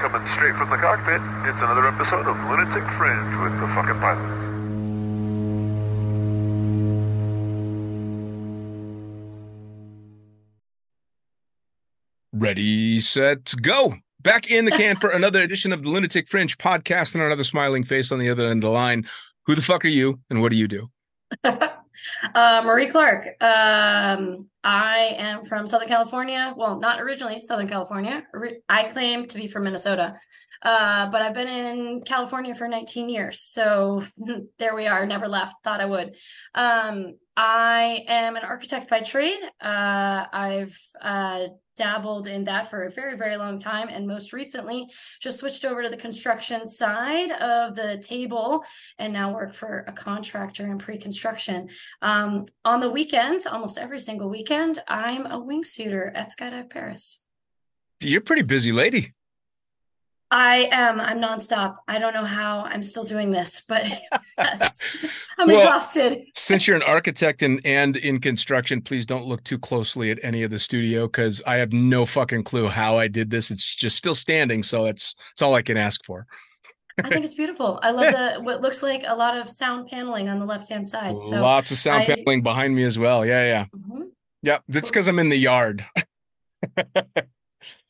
Coming straight from the cockpit, it's another episode of Lunatic Fringe with the fucking pilot. Ready, set, go. Back in the can for another edition of the Lunatic Fringe podcast and another smiling face on the other end of the line. Who the fuck are you and what do you do? uh, Marie Clark. Um, I am from Southern California. Well, not originally Southern California. I claim to be from Minnesota, uh, but I've been in California for 19 years. So there we are. Never left. Thought I would. Um, I am an architect by trade. Uh, I've uh, dabbled in that for a very, very long time. And most recently, just switched over to the construction side of the table and now work for a contractor in pre construction. Um, on the weekends, almost every single weekend, I'm a wingsuiter at Skydive Perris. You're pretty busy lady. I am. I'm nonstop. I don't know how I'm still doing this, but yes, I'm Well, exhausted. Since you're an architect and, and in construction, please don't look too closely at any of the studio because I have no fucking clue how I did this. It's just still standing, so it's it's all I can ask for. I think it's beautiful. I love the what looks like a lot of sound paneling on the left hand side. So Lots of sound I- paneling behind me as well. Yeah, yeah. Mhm. Yeah, that's because I'm in the yard.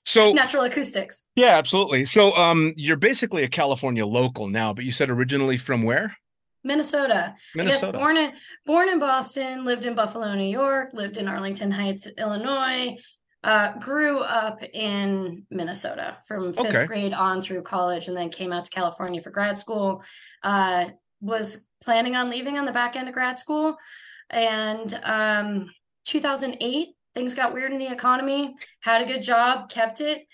so natural acoustics. yeah, absolutely. So um you're basically a California local now, but you said originally from where? Minnesota. Minnesota. born in born in Boston, lived in Buffalo, New York, lived in Arlington Heights, Illinois. Uh, grew up in Minnesota from fifth Okay. grade on through college, and then came out to California for grad school. Uh, was planning on leaving on the back end of grad school, and um, 2008 things got weird in the economy. Had a good job, kept it.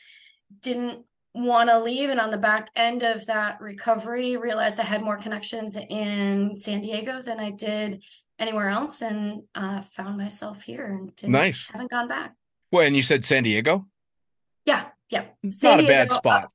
Didn't want to leave and on the back end of that recovery realized i had more connections in san diego than i did anywhere else and uh, found myself here and didn't, Nice. haven't gone back Well, and you said San Diego? yeah yeah Not a bad spot. uh,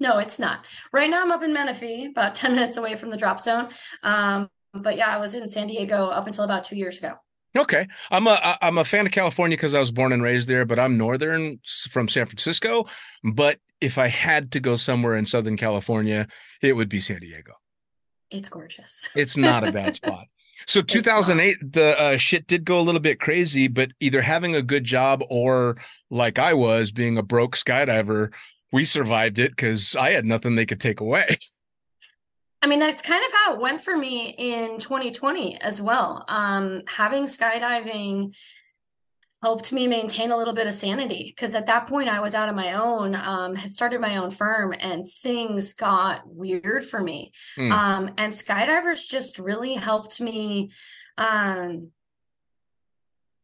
no it's not right now i'm up in menifee about 10 minutes away from the drop zone um, but yeah i was in san diego up until about two years ago Okay, I'm a I'm a fan of California because I was born and raised there, but I'm northern from San Francisco. But if I had to go somewhere in Southern California, it would be San Diego. it's gorgeous It's not a bad spot. So 2008, the uh, shit did go a little bit crazy, but either having a good job or like I was being a broke skydiver, we survived it because I had nothing they could take away. I mean, that's kind of how it went for me in 2020 as well. Um, having skydiving helped me maintain a little bit of sanity because at that point I was out on my own, um, had started my own firm, and things got weird for me. Hmm. Um, and skydivers just really helped me um,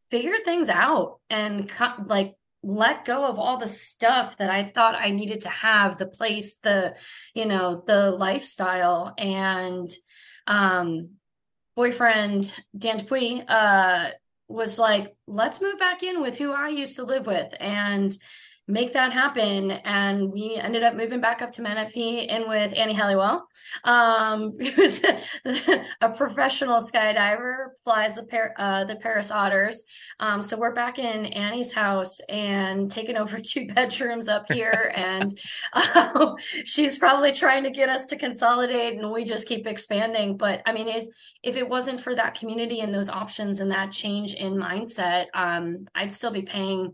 figure things out and cut, like let go of all the stuff that I thought I needed to have the place, the, you know, the lifestyle. And um boyfriend Dan Dupuy uh was like, let's move back in with who I used to live with. And make that happen. And we ended up moving back up to Menifee in with Annie Halliwell, um, who's a professional skydiver, flies the Par- uh, the Perris Otters. Um, so we're back in Annie's house and taking over two bedrooms up here. and uh, she's probably trying to get us to consolidate, and we just keep expanding. But I mean, if if it wasn't for that community and those options and that change in mindset, um, I'd still be paying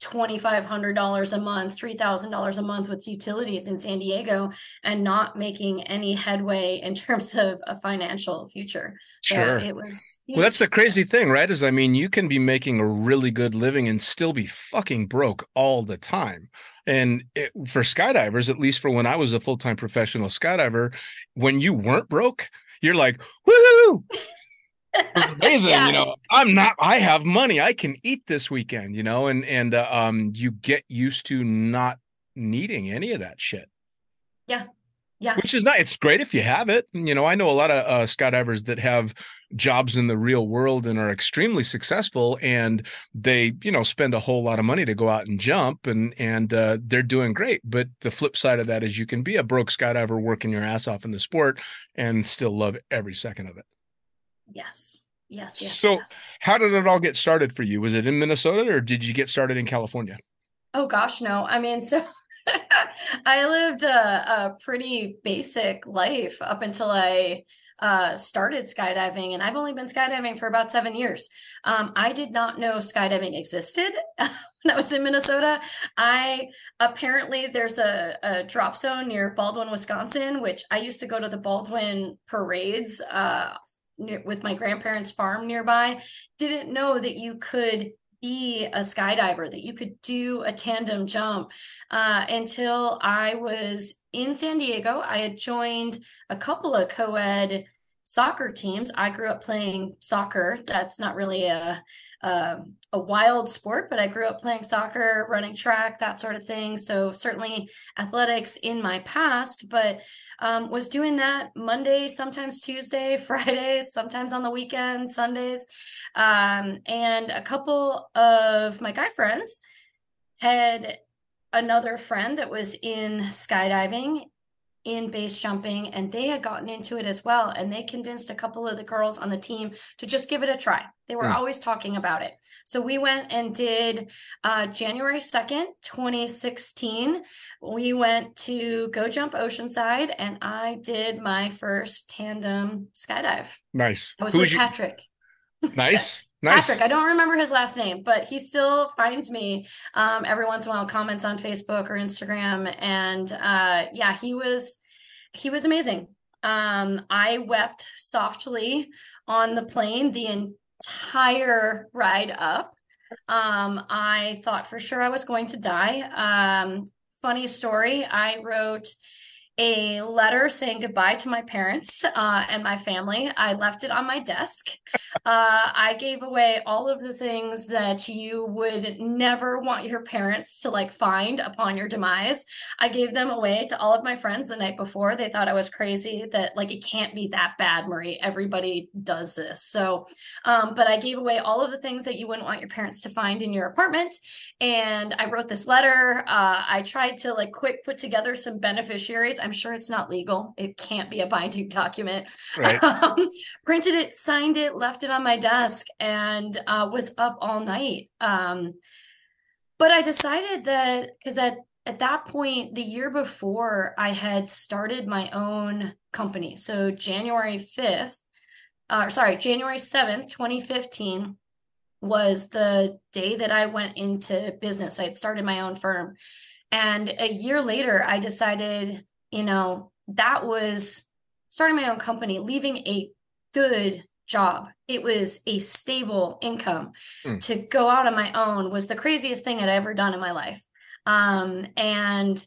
$2,500 a month, $3,000 a month with utilities in San Diego and not making any headway in terms of a financial future. So Sure. it was. Well, that's the crazy thing, right? Is I mean, you can be making a really good living and still be fucking broke all the time. And it, for skydivers, at least for when I was a full time professional skydiver, when you weren't broke, you're like, woohoo! It's amazing, Yeah. you know. I'm not. I have money. I can eat this weekend, you know. And and uh, um, you get used to not needing any of that shit Yeah. Yeah. Which is not it's great if you have it you know i know a lot of uh, skydivers that have jobs in the real world and are extremely successful and they you know spend a whole lot of money to go out and jump and and uh, they're doing great but the flip side of that is you can be a broke skydiver working your ass off in the sport and still love every second of it Yes. Yes. Yes. So- yes. how did it all get started for you was it in minnesota or did you get started in california Oh gosh, no. I mean, so I lived a, a pretty basic life up until I uh, started skydiving, and I've only been skydiving for about seven years. Um, I did not know skydiving existed when I was in Minnesota. I apparently there's a, a drop zone near Baldwin, Wisconsin, which I used to go to the Baldwin parades uh, with my grandparents' farm nearby. Didn't know that you could be a skydiver, that you could do a tandem jump uh, until I was in San Diego. I had joined a couple of co ed soccer teams. I grew up playing soccer. That's not really a, a, a wild sport, but I grew up playing soccer, running track, that sort of thing. So, certainly athletics in my past, but um, was doing that Monday, sometimes Tuesday, Fridays, sometimes on the weekends, Sundays. Um, and a couple of my guy friends had another friend that was in skydiving in base jumping and they had gotten into it as well and they convinced a couple of the girls on the team to just give it a try. They were Hmm. always talking about it. So we went and did uh, january 2nd 2016 we went to go jump oceanside and i did my first tandem skydive. Nice. I was Who's with patrick nice nice Patrick, I don't remember his last name, but he still finds me um, every once in a while, comments on Facebook or Instagram, and uh, yeah, he was he was amazing. Um, I wept softly on the plane the entire ride up. Um, I thought for sure I was going to die. Um, funny story, I wrote a letter saying goodbye to my parents uh, and my family. I left it on my desk. Uh, I gave away all of the things that you would never want your parents to like find upon your demise. I gave them away to all of my friends the night before. They thought I was crazy that like it can't be that bad, Marie. Everybody does this. So, um, but I gave away all of the things that you wouldn't want your parents to find in your apartment. And I wrote this letter. Uh, I tried to like quick put together some beneficiaries. I'm sure it's not legal. It can't be a binding document. Right. Um, printed it, signed it, left it on my desk, and uh, was up all night. Um, but I decided that because at at that point, the year before, I had started my own company. So January fifth, uh, sorry, January seventh, twenty fifteen was the day that I went into business. I had started my own firm. And a year later, I decided, you know, that was starting my own company, leaving a good job. It was a stable income. Mm. To go out on my own was the craziest thing I'd ever done in my life. Um, and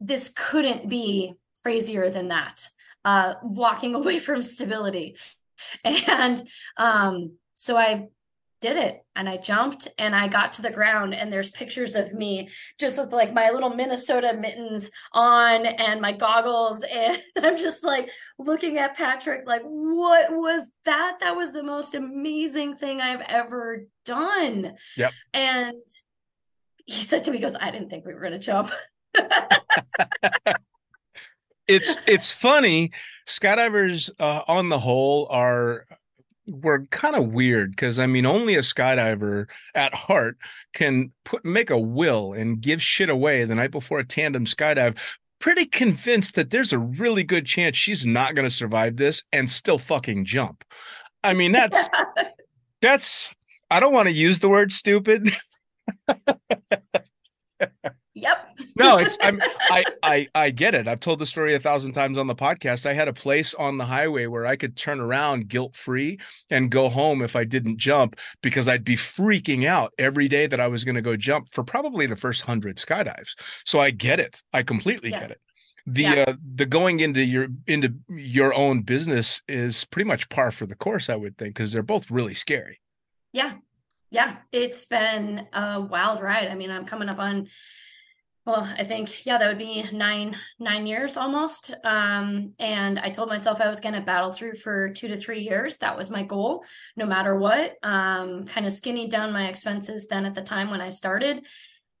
this couldn't be crazier than that. Uh, walking away from stability. And um, so I did it and I jumped and I got to the ground and there's pictures of me just with like my little Minnesota mittens on and my goggles and I'm just like looking at Patrick like what was that that was the most amazing thing I've ever done. Yep. And he said to me he goes I didn't think we were going to jump. it's it's funny. Skydivers, uh, on the whole, are we're kind of weird because I mean, only a skydiver at heart can put make a will and give shit away the night before a tandem skydive. Pretty convinced that there's a really good chance she's not going to survive this and still fucking jump. I mean, that's that's. I don't want to use the word stupid. No, it's I'm, I I I get it. I've told the story a thousand times on the podcast. I had a place on the highway where I could turn around guilt free and go home if I didn't jump because I'd be freaking out every day that I was going to go jump for probably the first hundred skydives. So I get it. I completely Yeah. get it. The Yeah. uh, the going into your into your own business is pretty much par for the course, I would think, because they're both really scary. Yeah. Yeah. It's been a wild ride. I mean, I'm coming up on well, I think, yeah, that would be nine, nine years almost. Um, and I told myself I was going to battle through for two to three years. That was my goal, no matter what. Um, kind of skinny down my expenses then at the time when I started.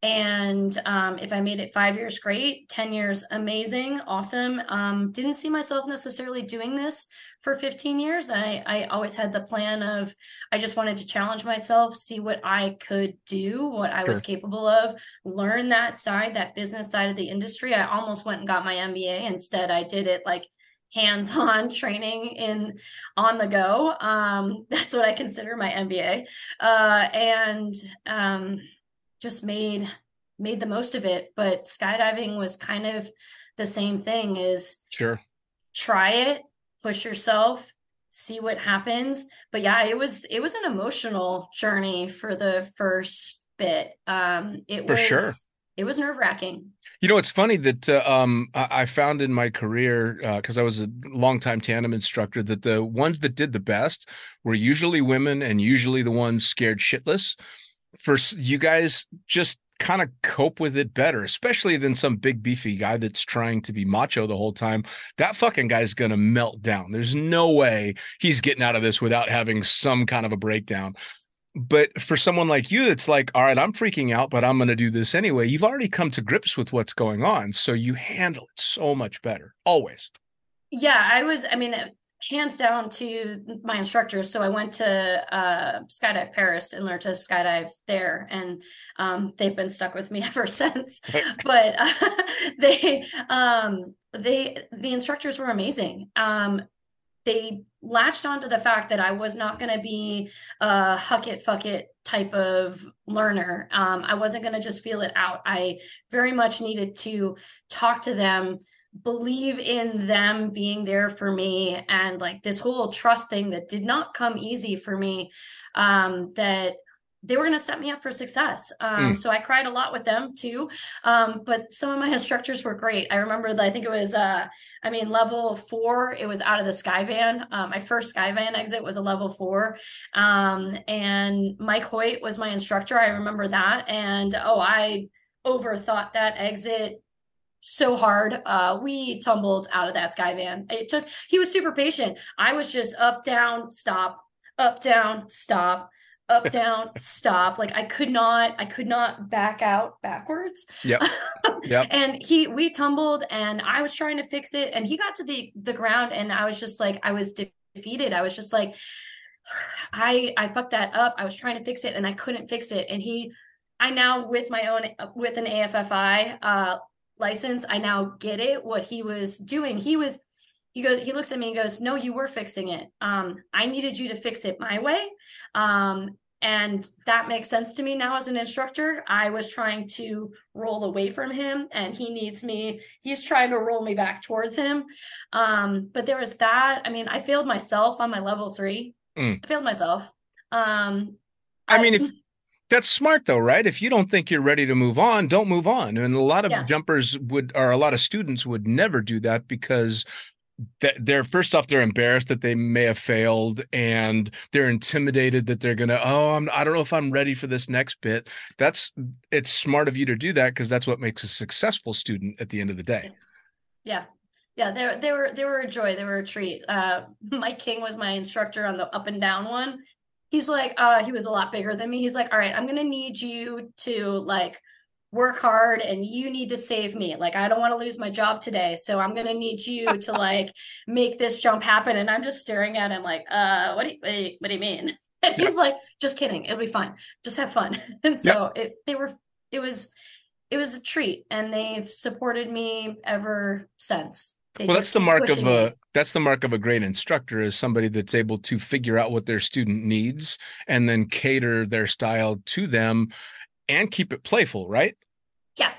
And um, if I made it five years, great. 10 years, amazing, awesome. Um, didn't see myself necessarily doing this for 15 years. I, I always had the plan of I just wanted to challenge myself, see what I could do, what I was capable of, learn that side, that business side of the industry. I almost went and got my MBA. Instead, I did it like hands-on training in on the go. Um, that's what I consider my MBA. Uh, and um, just made made the most of it. But skydiving was kind of the same thing is Sure. try it, push yourself, see what happens. But yeah, it was it was an emotional journey for the first bit. Um it For was sure. it was nerve-wracking. You know, it's funny that uh, um, I, I found in my career because I was a longtime tandem instructor that the ones that did the best were usually women and usually the ones scared shitless. For you guys, just kind of cope with it better, especially than some big beefy guy that's trying to be macho the whole time. That fucking guy's gonna melt down. There's no way he's getting out of this without having some kind of a breakdown but for someone like you that's like all right i'm freaking out but i'm going to do this anyway you've already come to grips with what's going on so you handle it so much better always Yeah, I was I mean hands down to my instructors. So I went to uh, Skydive Perris and learned to skydive there, and um, they've been stuck with me ever since. but uh, they, um, they, the instructors were amazing. Um, they latched onto the fact that I was not going to be a huck it, fuck it type of learner. Um, I wasn't going to just feel it out. I very much needed to talk to them believe in them being there for me and like this whole trust thing that did not come easy for me um that they were going to set me up for success. Um, mm. So I cried a lot with them too. Um, but some of my instructors were great. I remember that I think it was, uh, I mean, level four, it was out of the Skyvan. Um, my first Skyvan exit was a level four. Um, and Mike Hoyt was my instructor. I remember that. And oh, I overthought that exit so hard. Uh, we tumbled out of that Skyvan. It took, he was super patient. I was just up, down, stop, up, down, stop up down stop like i could not i could not back out backwards yeah yep. and he we tumbled and i was trying to fix it and he got to the the ground and i was just like i was defeated i was just like i i fucked that up i was trying to fix it and i couldn't fix it and he i now with my own with an affi uh license i now get it what he was doing. He was he goes he looks at me and goes no you were fixing it. Um, i needed you to fix it my way. Um, and that makes sense to me now as an instructor. I was trying to roll away from him and he needs me. He's trying to roll me back towards him. Um, but there was that. I mean i failed myself on my level three. Mm. i failed myself. Um, I, I mean if that's smart though right? If you don't think you're ready to move on don't move on. And a lot of yeah. jumpers would or a lot of students would never do that because they're first off they're embarrassed that they may have failed and they're intimidated that they're gonna oh I'm, i don't know if i'm ready for this next bit. That's it's smart of you to do that because that's what makes a successful student at the end of the day. Yeah. Yeah. They, they were they were a joy they were a treat. Uh mike king was my instructor on the up and down one he's like uh he was a lot bigger than me he's like all right i'm gonna need you to like work hard and you need to save me. Like, I don't want to lose my job today. So I'm going to need you to like make this jump happen. And I'm just staring at him like, uh, what do you, what do you, what do you mean? And yeah. he's like, just kidding. It'll be fine. Just have fun. And so it, they were, it was, it was a treat and they've supported me ever since. They well, that's the mark of a, that's the mark of a great instructor is somebody that's able to figure out what their student needs and then cater their style to them and keep it playful, right? Yeah,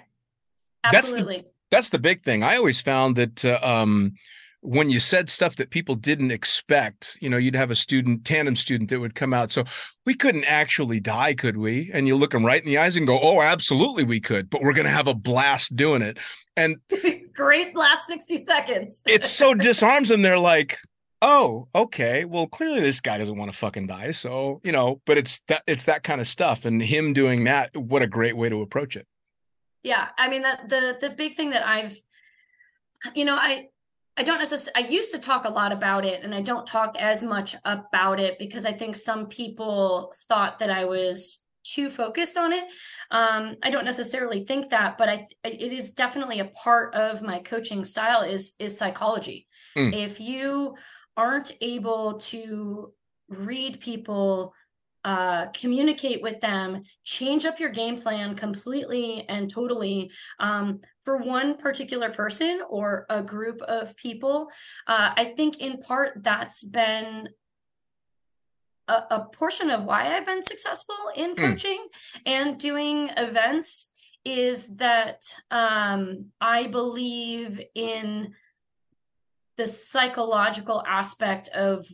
absolutely. That's the, that's the big thing. I always found that uh, um, when you said stuff that people didn't expect, you know, you'd have a student, tandem student that would come out. So we couldn't actually die, could we? And you look them right in the eyes and go, oh, absolutely we could, but we're going to have a blast doing it. And great last 60 seconds. it's so disarms them. They're like, oh okay well clearly this guy doesn't want to fucking die so you know but it's that it's that kind of stuff and him doing that what a great way to approach it yeah i mean that the the big thing that i've you know i i don't necessarily i used to talk a lot about it and i don't talk as much about it because i think some people thought that i was too focused on it um i don't necessarily think that but i it is definitely a part of my coaching style is is psychology mm. if you aren't able to read people uh, communicate with them, change up your game plan completely and totally um, for one particular person or a group of people. Uh, I think in part that's been a, a, portion of why I've been successful in hmm. coaching mm. and doing events is that um, I believe in the psychological aspect of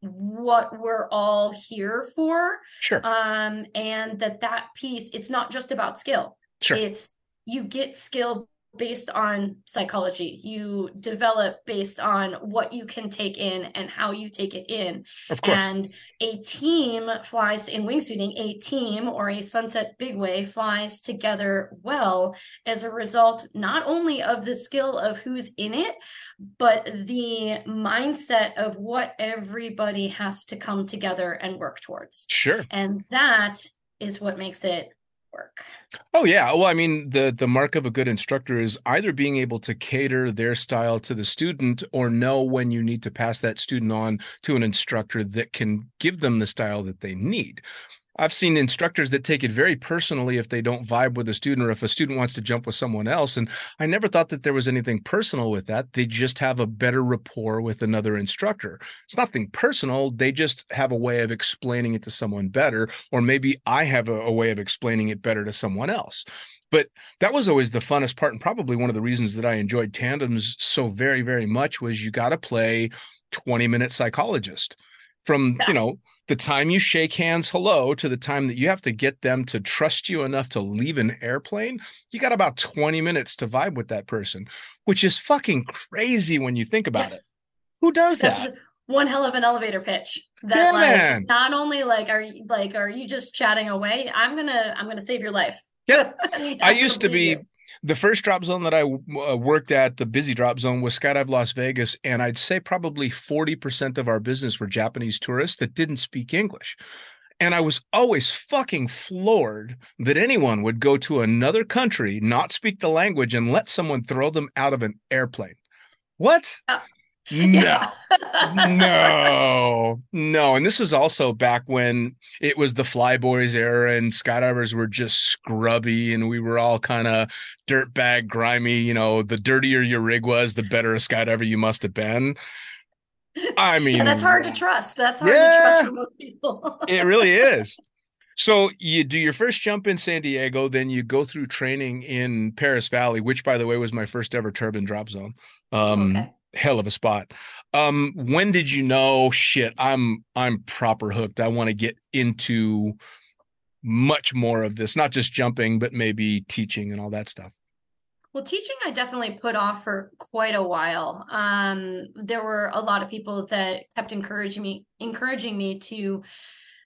what we're all here for sure um and that that piece it's not just about skill sure it's you get skill based on psychology. You develop based on what you can take in and how you take it in. Of course. And a team flies in wingsuiting, a team or a sunset big way flies together well as a result not only of the skill of who's in it, but the mindset of what everybody has to come together and work towards. Sure. And that is what makes it work. Oh yeah. Well, I mean, the the mark of a good instructor is either being able to cater their style to the student or know when you need to pass that student on to an instructor that can give them the style that they need. I've seen instructors that take it very personally if they don't vibe with a student or if a student wants to jump with someone else. And I never thought that there was anything personal with that. They just have a better rapport with another instructor. It's nothing personal. They just have a way of explaining it to someone better. Or maybe I have a, a way of explaining it better to someone else. But that was always the funnest part. And probably one of the reasons that I enjoyed tandems so very, very much was you got to play 20 minute psychologist from you know the time you shake hands hello to the time that you have to get them to trust you enough to leave an airplane you got about 20 minutes to vibe with that person which is fucking crazy when you think about it who does That's that one hell of an elevator pitch. That Yeah, like man. not only like are you like are you just chatting away? I'm gonna I'm gonna save your life. I'm I used to be. The first drop zone that I uh, worked at, the busy drop zone was Skydive Las Vegas. And I'd say probably 40% of our business were Japanese tourists that didn't speak English. And I was always fucking floored that anyone would go to another country, not speak the language, and let someone throw them out of an airplane. What? No. No, no. And this is also back when it was the Flyboys era and skydivers were just scrubby and we were all kind of dirtbag, grimy. You know, the dirtier your rig was, the better a skydiver you must have been. I mean, and that's hard to trust. That's hard Yeah. to trust for most people. it really is. So you do your first jump in San Diego, then you go through training in Perris Valley, which by the way was my first ever turbine drop zone. Um Okay. Hell of a spot. Um when did you know shit, I'm I'm proper hooked. I want to get into much more of this, not just jumping, but maybe teaching and all that stuff. Well, teaching I definitely put off for quite a while. Um, there were a lot of people that kept encouraging me, encouraging me to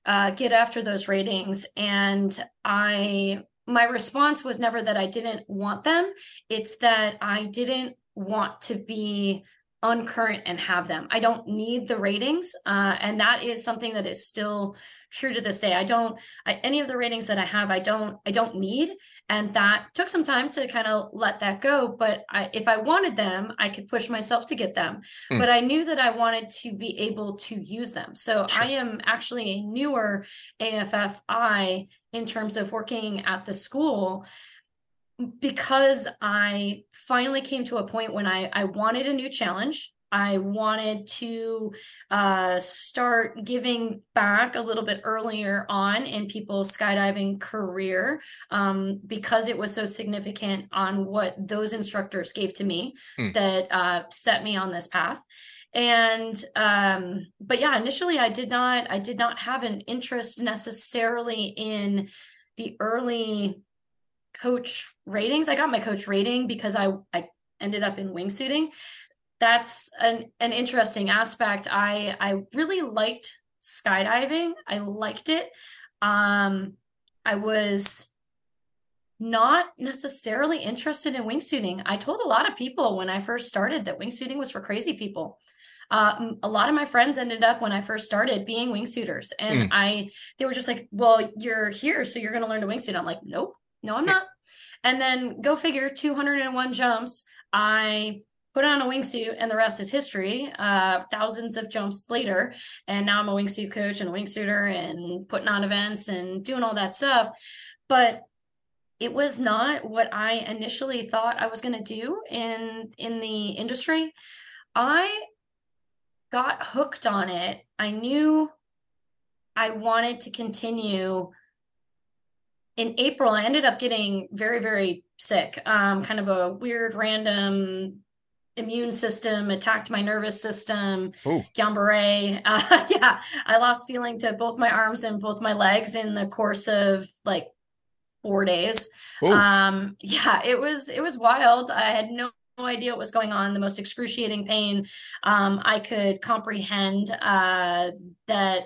uh, get after those ratings, and I my response was never that I didn't want them. It's that I didn't want to be uncurrent and have them. I don't need the ratings, uh, and that is something that is still true to this day. I don't I, any of the ratings that I have. I don't I don't need and that took some time to kind of let that go but I, if i wanted them i could push myself to get them Mm. but i knew that i wanted to be able to use them so Sure. i am actually a newer affi in terms of working at the school because i finally came to a point when i i wanted a new challenge I wanted to uh, start giving back a little bit earlier on in people's skydiving career um, because it was so significant on what those instructors gave to me Hmm. that uh, set me on this path. And um, but yeah, initially I did not I did not have an interest necessarily in the early coach ratings. I got my coach rating because I I ended up in wingsuiting that's an an interesting aspect. I I really liked skydiving. I liked it. Um I was not necessarily interested in wingsuiting. I told a lot of people when I first started that wingsuiting was for crazy people. Uh, a lot of my friends ended up when I first started being wingsuiters, and Mm. I they were just like, "Well, you're here, so you're going to learn to wingsuit." I'm like, "Nope, no, I'm not." And then go figure, 201 jumps. I put on a wingsuit and the rest is history. Uh thousands of jumps later. And now i'm a wingsuit coach and a wingsuiter and putting on events and doing all that stuff. But it was not what i initially thought i was going to do in in the industry. I got hooked on it. I knew i wanted to continue in april i ended up getting very very sick um kind of a weird random immune system attacked my nervous system. Guillain-Barré. Uh, yeah i lost feeling to both my arms and both my legs in the course of like four days Oh, um yeah it was it was wild i had no no idea what was going on the most excruciating pain um i could comprehend uh that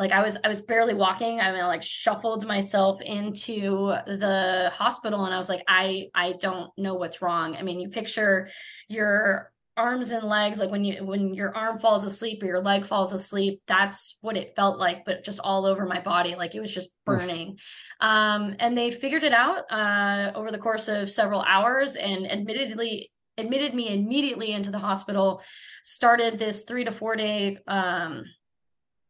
like i was i was barely walking. I mean like shuffled myself into the hospital and i was like i i don't know what's wrong. I mean you picture your arms and legs like when you when your arm falls asleep or your leg falls asleep that's what it felt like but just all over my body like it was just burning. Um and they figured it out uh over the course of several hours and admittedly admitted me immediately into the hospital started this 3 to 4 day um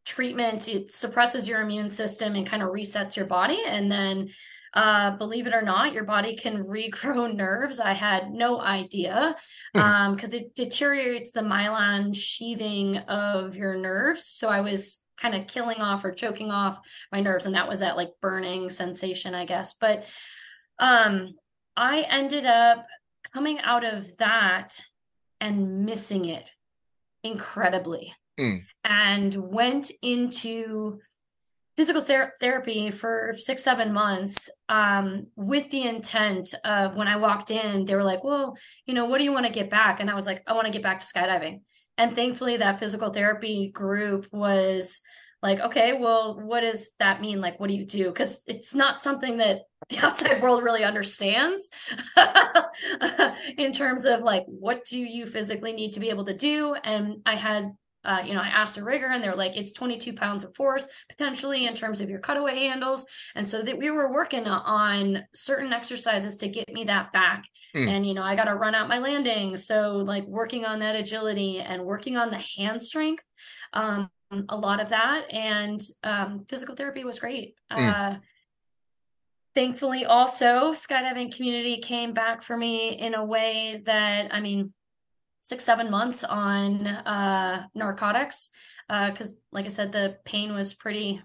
treatment it suppresses your immune system and kind of resets your body. And then uh believe it or not your body can regrow nerves. I had no idea um because it deteriorates the myelin sheathing of your nerves. So i was kind of killing off or choking off my nerves and that was that like burning sensation i guess. But um i ended up coming out of that and missing it incredibly Mm. and went into physical ther- therapy for six seven months um, with the intent of when i walked in they were like well you know what do you want to get back? And i was like i want to get back to skydiving. And thankfully that physical therapy group was like okay well what does that mean? Like what do you do? Because it's not something that the outside world really understands in terms of like what do you physically need to be able to do? And i had uh, you know, I asked a rigger and they're like, it's 22 pounds of force potentially in terms of your cutaway handles. And so that we were working on certain exercises to get me that back. Mm. And, you know, I got to run out my landing. So, like, working on that agility and working on the hand strength, um, a lot of that. And um, physical therapy was great. Mm. Uh, thankfully, also, skydiving community came back for me in a way that, I mean, six seven months on uh narcotics because uh, like i said the pain was pretty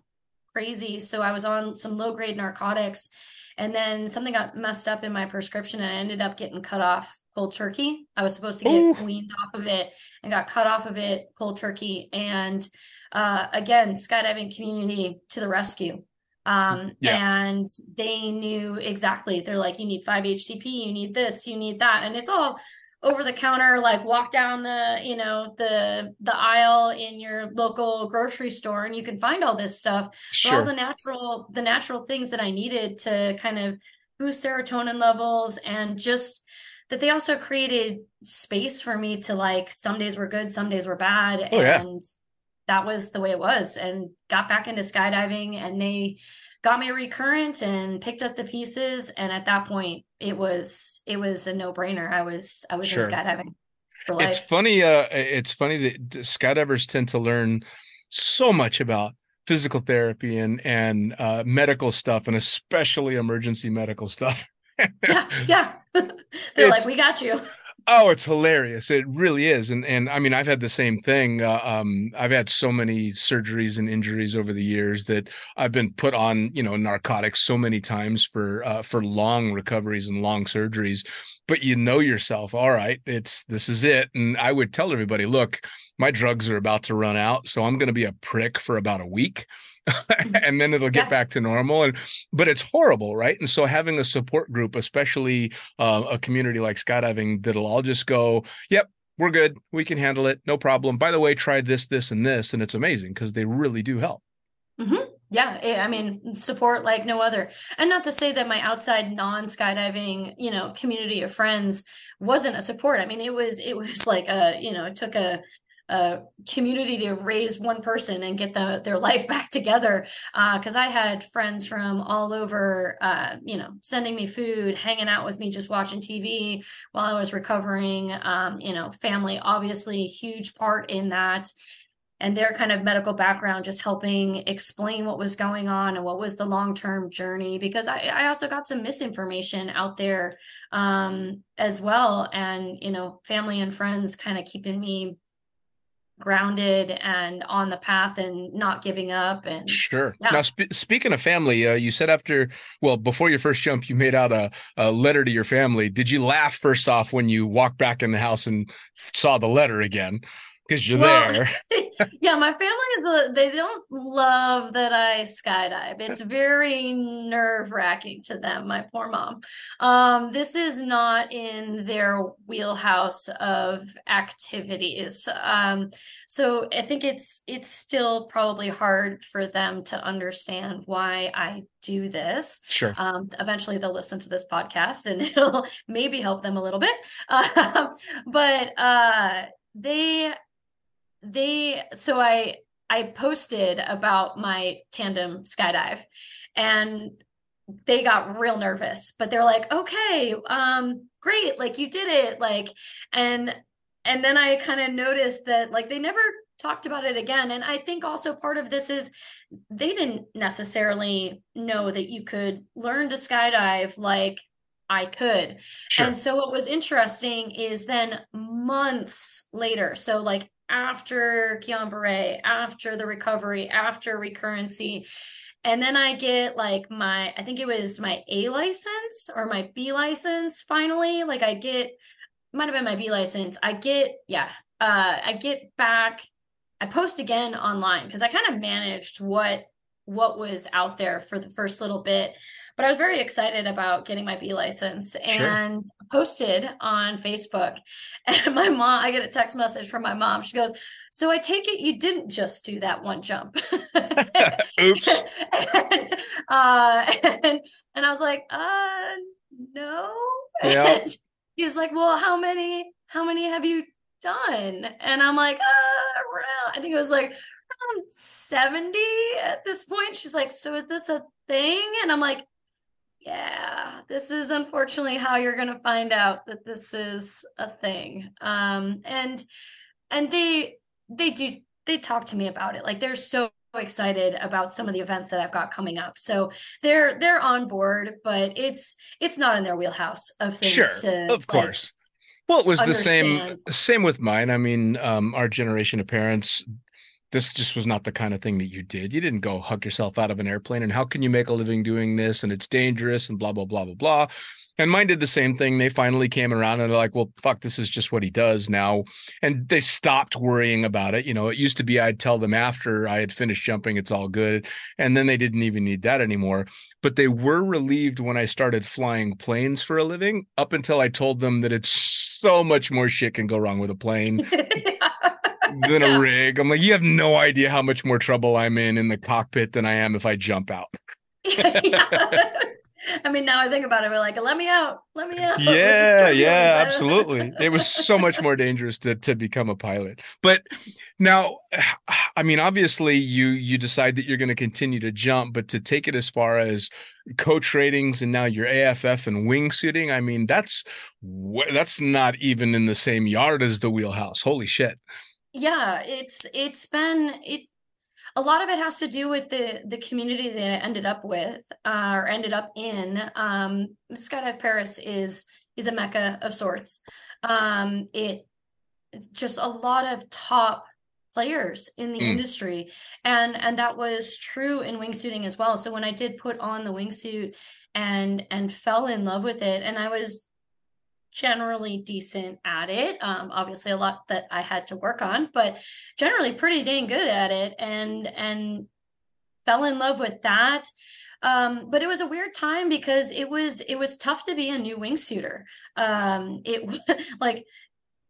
crazy. So i was on some low grade narcotics and then something got messed up in my prescription and i ended up getting cut off cold turkey. I was supposed to get Ooh. weaned off of it and got cut off of it cold turkey and uh again skydiving community to the rescue. Um Yeah. and they knew exactly. They're like you need 5 htp you need this you need that. And it's all over the counter like walk down the you know the the aisle in your local grocery store and you can find all this stuff. For all the natural the natural things that i needed to kind of boost serotonin levels and just that they also created space for me to like some days were good some days were bad. Oh, yeah. and that was the way it was and got back into skydiving and they got me recurrent and picked up the pieces and at that point it was it was a no-brainer i was i was Sure. in skydiving for It's funny. Uh, it's funny that skydivers tend to learn so much about physical therapy and and uh, medical stuff, and especially emergency medical stuff. yeah yeah they're It's- like we got you Oh, it's hilarious. It really is. And and I mean, I've had the same thing. Uh, um, I've had so many surgeries and injuries over the years that I've been put on, you know, narcotics so many times for uh, for long recoveries and long surgeries. But you know yourself, all right, it's this is it. And I would tell everybody, look, my drugs are about to run out, so I'm going to be a prick for about a week, and then it'll get Yeah. back to normal. And but it's horrible, right? And so having a support group, especially uh, a community like skydiving that'll all just go, yep, we're good. We can handle it. No problem. By the way, try this, this, and this. And it's amazing because they really do help. yeah it- i mean support like no other and not to say that my outside non-skydiving you know community of friends wasn't a support i mean it was it was like a you know it took a a community to raise one person and get the, their life back together. Because i had friends from all over uh, you know sending me food hanging out with me just watching tv while i was recovering. Um, you know family obviously huge part in that. And their kind of medical background just helping explain what was going on and what was the long-term journey. Because I, I also got some misinformation out there um, as well. And you know family and friends kind of keeping me grounded and on the path and not giving up and Sure. Yeah. Now, sp- speaking of family, uh, you said after, well, before your first jump, you made out a, a letter to your family. Did you laugh first off when you walked back in the house and saw the letter again? Because you're Well, there. yeah, my family is a, they don't love that I skydive. It's very nerve wracking to them, my poor mom. Um, this is not in their wheelhouse of activities. Um, so I think it's it's still probably hard for them to understand why I do this. Sure. Um, eventually they'll listen to this podcast and it'll maybe help them a little bit. Um, but uh, they they so I I posted about my tandem skydive and they got real nervous, but they're like, "Okay, um great, like you did it." Like and and then I kind of noticed that like they never talked about it again and I think also part of this is they didn't necessarily know that you could learn to skydive like I could. Sure. And so what was interesting is then months later, so like after Guillain Barre, after the recovery, after recurrency, and then I get like my, I think it was my A license or my B license finally. Like I get, might have been my B license. I get, yeah, uh, I get back I post again online because I kind of managed what what was out there for the first little bit. But I was very excited about getting my B license Sure. and posted on Facebook. And my mom, I get a text message from my mom. She goes, So I take it you didn't just do that one jump. Oops. and, uh, and, and I was like, uh, no. Yeah. He's like, well, how many, how many have you done? And I'm like, uh, around, I think it was like around 70 at this point. She's like, so is this a thing? And I'm like, yeah, this is unfortunately how you're going to find out that this is a thing. Um, and, and they, they do, they talk to me about it. Like they're so excited about some of the events that I've got coming up. So they're, they're on board, but it's, it's not in their wheelhouse of things. Sure, to, of like, course. Well, it was the same same with mine. I mean, um, our generation of parents, this just was not the kind of thing that you did. You didn't go hug yourself out of an airplane and how can you make a living doing this and it's dangerous and blah blah blah blah blah. And mine did the same thing. They finally came around and they're like, well, fuck, this is just what he does now. And they stopped worrying about it. You know, it used to be I'd tell them after I had finished jumping, it's all good. And then they didn't even need that anymore. But they were relieved when I started flying planes for a living, up until I told them that it's so much more shit can go wrong with a plane than a rig. I'm like, you have no idea how much more trouble I'm in in the cockpit than I am if I jump out. Yeah. I mean, now I think about it, we're like, let me out, let me out. Yeah, yeah, absolutely. It was so much more dangerous to to become a pilot. But now, I mean, obviously, you you decide that you're going to continue to jump, but to take it as far as coach ratings and now your AFF and wingsuiting, I mean, that's that's not even in the same yard as the wheelhouse. Holy shit! Yeah it's it's been it a lot of it has to do with the the community that I ended up with uh, or ended up in. Um skydive perris is is a mecca of sorts. Um it it's just a lot of top players in the Mm. industry and and that was true in wingsuiting as well. So when i did put on the wingsuit and and fell in love with it and i was generally decent at it. Um, obviously, a lot that I had to work on, but generally pretty dang good at it, and and fell in love with that. Um, but it was a weird time because it was it was tough to be a new wingsuiter. Um, it like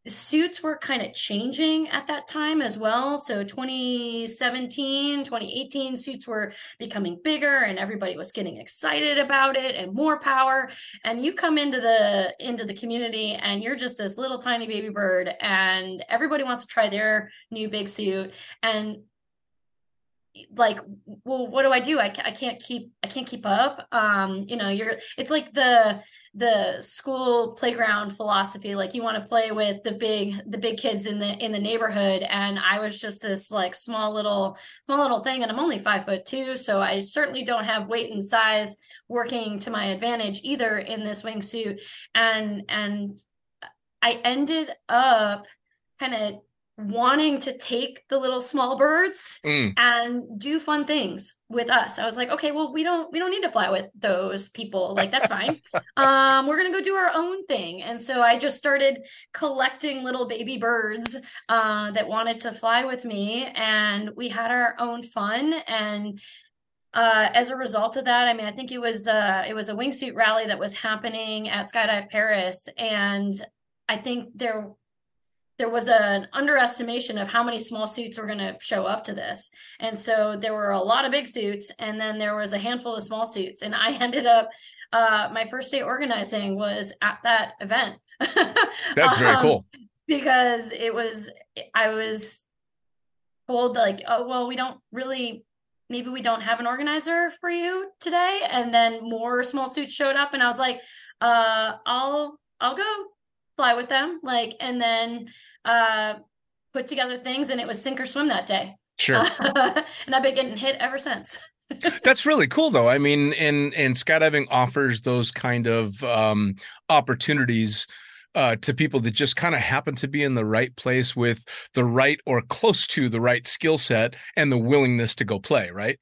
suits were kind of changing at that time as well. So 2017, 2018 suits were becoming bigger and everybody was getting excited about it and more power. And you come into the into the community and you're just this little tiny baby bird and everybody wants to try their new big suit and like well what do i do? I, I can't keep i can't keep up. Um you know you're it's like the the school playground philosophy. Like you want to play with the big the big kids in the in the neighborhood. And i was just this like small little small little thing. And i'm only five foot two so i certainly don't have weight and size working to my advantage either in this wingsuit. And and i ended up kind of wanting to take the little small birds Mm, and do fun things with us. I was like, okay, well, we don't we don't need to fly with those people. Like that's fine. um, we're gonna go do our own thing. And so I just started collecting little baby birds uh, that wanted to fly with me, and we had our own fun. And uh, as a result of that, I mean, I think it was uh, it was a wingsuit rally that was happening at Skydive Perris, and I think there there was an underestimation of how many small suits were going to show up to this. And so there were a lot of big suits, and then there was a handful of small suits. And I ended up, uh, my first day organizing was at that event. that's very Um, cool. Because it was, I was told, like, oh, well, we don't really, maybe we don't have an organizer for you today. And then more small suits showed up, and I was like, uh, I'll, I'll go fly with them. Like, and then, uh, put together things, and it was sink or swim that day. Sure. and I've been getting hit ever since. That's really cool though. I mean, and and skydiving offers those kind of um opportunities uh to people that just kind of happen to be in the right place with the right or close to the right skill set and the willingness to go play, right?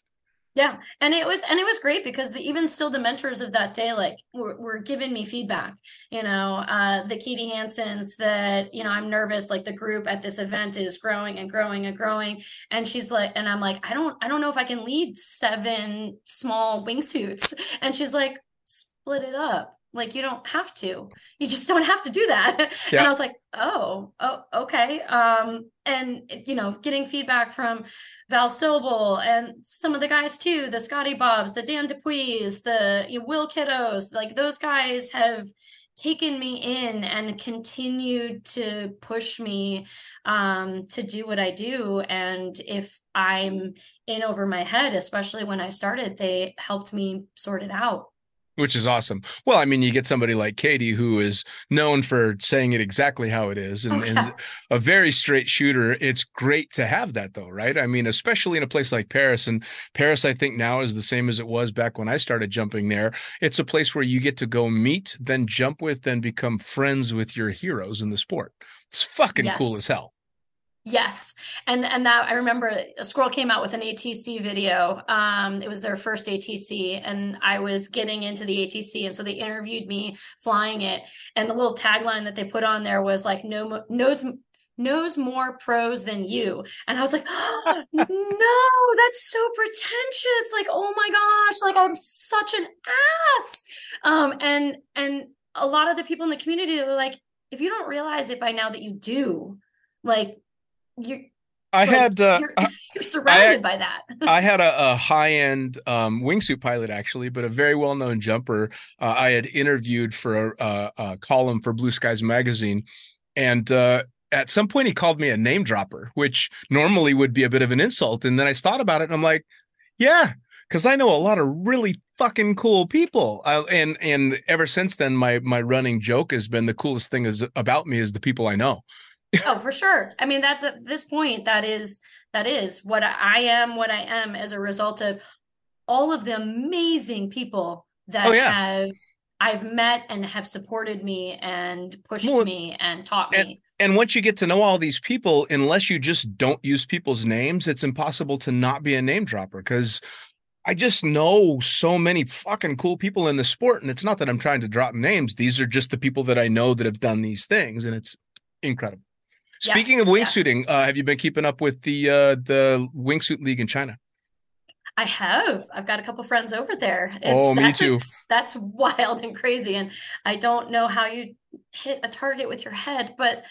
Yeah, and it was and it was great because the, even still the mentors of that day like were, were giving me feedback. You know, uh, the Katie Hansens that you know I'm nervous. Like the group at this event is growing and growing and growing, and she's like, and I'm like, I don't I don't know if I can lead seven small wingsuits, and she's like, split it up. Like you don't have to. You just don't have to do that. Yeah. And I was like, oh, oh, okay. Um, and you know, getting feedback from Val Sobel and some of the guys too, the Scotty Bobs, the Dan Dupuis, the Will Kiddos, like those guys have taken me in and continued to push me um, to do what I do. And if I'm in over my head, especially when I started, they helped me sort it out. Which is awesome. Well, I mean, you get somebody like Katie who is known for saying it exactly how it is and, Oh, and a very straight shooter. It's great to have that though, right? I mean, especially in a place like Perris and Perris I think now is the same as it was back when I started jumping there. It's a place where you get to go meet, then jump with, then become friends with your heroes in the sport. It's fucking cool as hell. Yes. And and that I remember a squirrel came out with an ATC video. Um it was their first ATC and I was getting into the ATC and so they interviewed me flying it and the little tagline that they put on there was like no knows knows more pros than you. And I was like, oh, "No, that's so pretentious. Like, oh my gosh, like I'm such an ass." Um and and a lot of the people in the community were like, "If you don't realize it by now that you do, like you're I like, had uh, you're, you're surrounded by that. I had a, a high end um, wingsuit pilot actually, but a very well known jumper. Uh, I had interviewed for a, a, a column for Blue Skies magazine, and uh, at some point he called me a name dropper, which normally would be a bit of an insult. And then I thought about it, and I'm like, yeah, because I know a lot of really fucking cool people. Uh, and and ever since then, my my running joke has been the coolest thing is about me is the people I know. oh, for sure. I mean, that's at this point, that is that is what I am, what I am as a result of all of the amazing people that Oh, yeah. have I've met and have supported me and pushed Well, me and taught me. and once you get to know all these people unless you just don't use people's names it's impossible to not be a name dropper because i just know so many fucking cool people in the sport and it's not that i'm trying to drop names these are just the people that i know that have done these things and it's incredible Yeah, speaking of yeah. wingsuiting uh, have you been keeping up with the uh the wingsuit league in china I have. I've got a couple friends over there. It's, Oh, me that's too. that's wild and crazy. And I don't know how you hit a target with your head, but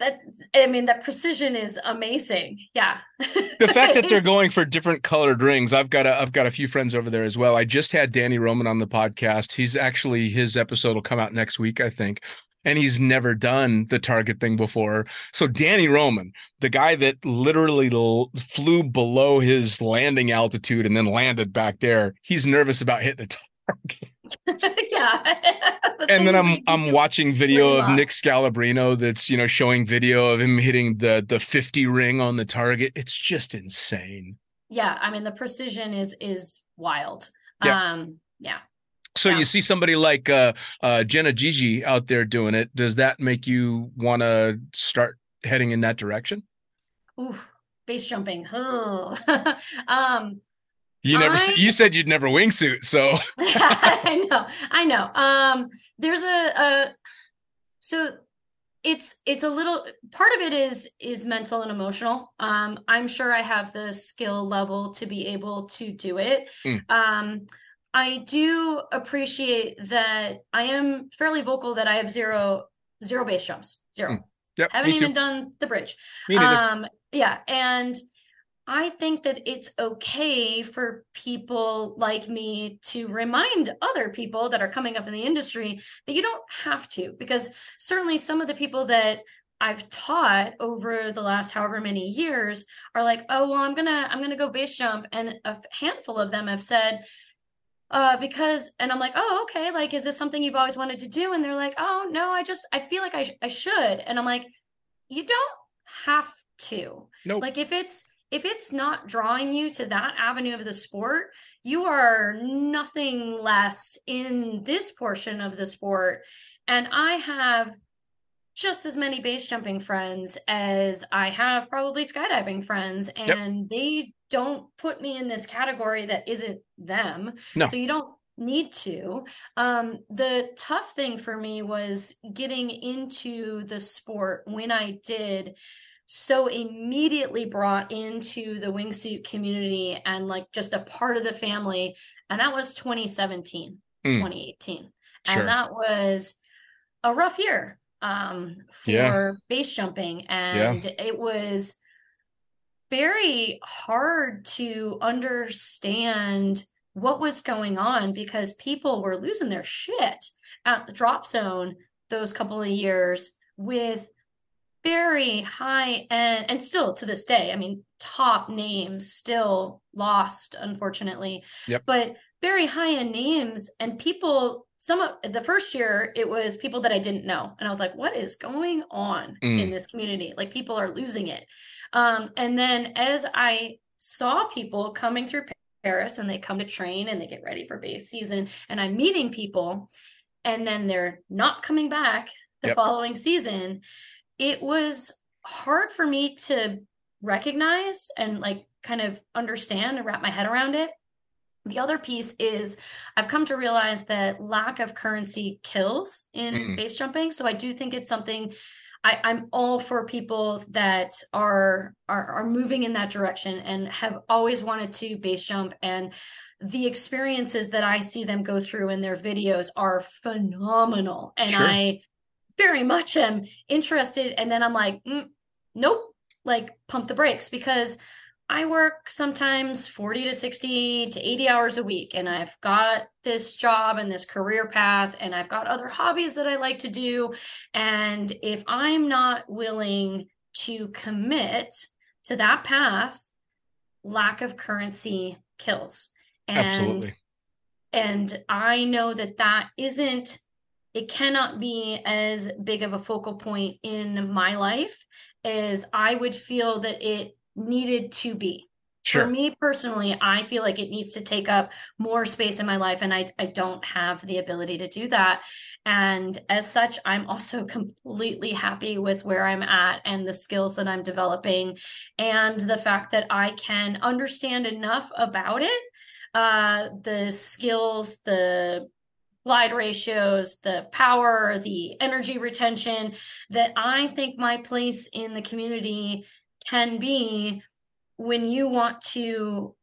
that I mean that precision is amazing. Yeah. the fact that they're going for different colored rings i've got a i've got a few friends over there as well i just had danny roman on the podcast he's actually his episode will come out next week i think and he's never done the target thing before so danny roman the guy that literally l- flew below his landing altitude and then landed back there he's nervous about hitting a target yeah. And then i'm i'm watching video of nick scalabrino that's you know showing video of him hitting the the 50 ring on the target it's just insane Yeah, I mean the precision is is wild. Yeah. Um yeah. So Yeah. you see somebody like uh, uh, Jenna Gigi out there doing it. Does that make you want to start heading in that direction? Oof. Base jumping. Oh. um You never. I- You said you'd never wingsuit, so I know, I know. Um, there's a, a so it's it's a little part of it is is mental and emotional. Um, I'm sure I have the skill level to be able to do it. Mm. Um, I do appreciate that I am fairly vocal that I have zero zero base jumps, zero. Mm. yep. Haven't even too. done the bridge. Me neither. Um, yeah, and I think that it's okay for people like me to remind other people that are coming up in the industry that you don't have to, because certainly some of the people that I've taught over the last however many years are like, oh well, I'm gonna I'm gonna go base jump, and a handful of them have said, uh, because, and I'm like, oh okay, like is this something you've always wanted to do? And they're like, oh no, I just I feel like I sh- I should, and I'm like, you don't have to. Nope. Like if it's if it's not drawing you to that avenue of the sport, you are nothing less in this portion of the sport. And I have just as many base jumping friends as I have probably skydiving friends, and they don't put me in this category that isn't them. No. So you don't need to. Um, the tough thing for me was getting into the sport when I did so immediately brought into the wingsuit community and like just a part of the family and that was 2017 Mm. 2018 Sure. and that was a rough year um for Yeah. base jumping and it was very hard to understand what was going on because people were losing their shit at the drop zone those couple of years with very high end and still to this day i mean top names still lost unfortunately Yep. but very high end names and people some of the first year it was people that i didn't know and i was like what is going on Mm. in this community like people are losing it um, and then as i saw people coming through perris and they come to train and they get ready for base season and i'm meeting people and then they're not coming back the Yep. following season it was hard for me to recognize and like kind of understand and wrap my head around it the other piece is I've come to realize that lack of currency kills in Mm. base jumping. So I do think it's something I, I'm all for people that are, are are moving in that direction and have always wanted to base jump and the experiences that I see them go through in their videos are phenomenal. And Sure. I very much am interested. And then I'm like, mm, nope, like pump the brakes because I work sometimes 40 to 60 to 80 hours a week, and I've got this job and this career path, and I've got other hobbies that I like to do. And if I'm not willing to commit to that path, lack of currency kills. And Absolutely. and I know that that isn't, it cannot be as big of a focal point in my life as I would feel that it needed to be. Sure. For me personally, I feel like it needs to take up more space in my life, and I, I don't have the ability to do that. And as such, I'm also completely happy with where I'm at and the skills that I'm developing, and the fact that I can understand enough about it uh, the skills, the glide ratios, the power, the energy retention that I think my place in the community can be when you want to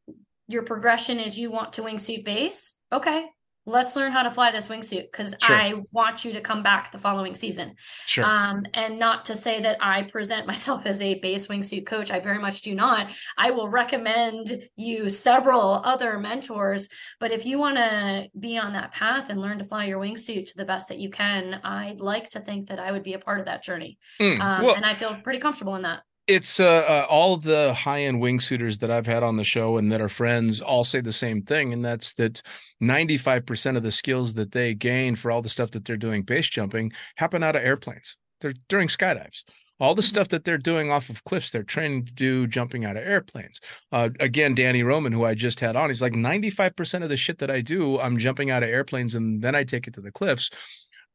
your progression is you want to wingsuit base okay let's learn how to fly this wingsuit because Sure. i want you to come back the following season Sure. um, and not to say that I present myself as a base wingsuit coach. I very much do not. I will recommend you several other mentors. But if you want to be on that path and learn to fly your wingsuit to the best that you can, I'd like to think that I would be a part of that journey. Mm, Um, well, and I feel pretty comfortable in that. It's uh, uh all the high-end wingsuiters that I've had on the show and that are friends all say the same thing and that's that 95% of the skills that they gain for all the stuff that they're doing base jumping happen out of airplanes. They're during skydives. All the Mhm. stuff that they're doing off of cliffs, they're training to do jumping out of airplanes. Uh, again, Danny Roman, who I just had on, he's like 95% of the shit that I do, I'm jumping out of airplanes and then I take it to the cliffs.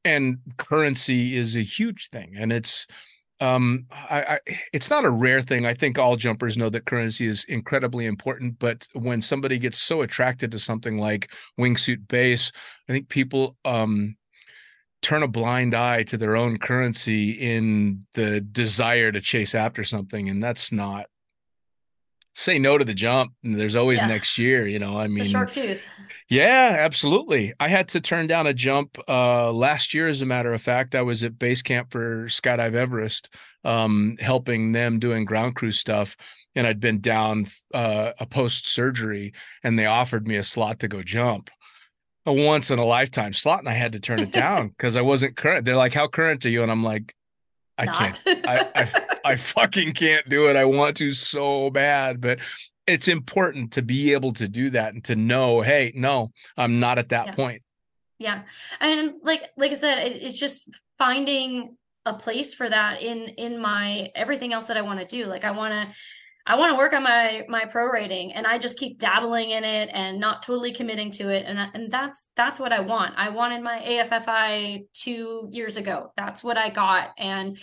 And currency is a huge thing. And it's um I, I it's not a rare thing. I think all jumpers know that currency is incredibly important but when somebody gets so attracted to something like wingsuit base i think people um turn a blind eye to their own currency in the desire to chase after something and that's not say no to the jump and there's always Yeah. next year you know i mean short fuse. yeah, absolutely. I had to turn down a jump uh last year as a matter of fact. I was at base camp for Skydive Everest um helping them doing ground crew stuff and I'd been down uh a post surgery and they offered me a slot to go jump. A once in a lifetime slot and I had to turn it down cuz I wasn't current. They're like how current are you and I'm like I Not. can't I, I I fucking can't do it. I want to so bad, but it's important to be able to do that and to know, hey, no, I'm not at that Yeah. point. Yeah. And like like I said, it, it's just finding a place for that in in my everything else that I want to do. Like I want to I want to work on my my pro rating and I just keep dabbling in it and not totally committing to it and and that's that's what I want. I wanted my AFFI 2 years ago. That's what I got and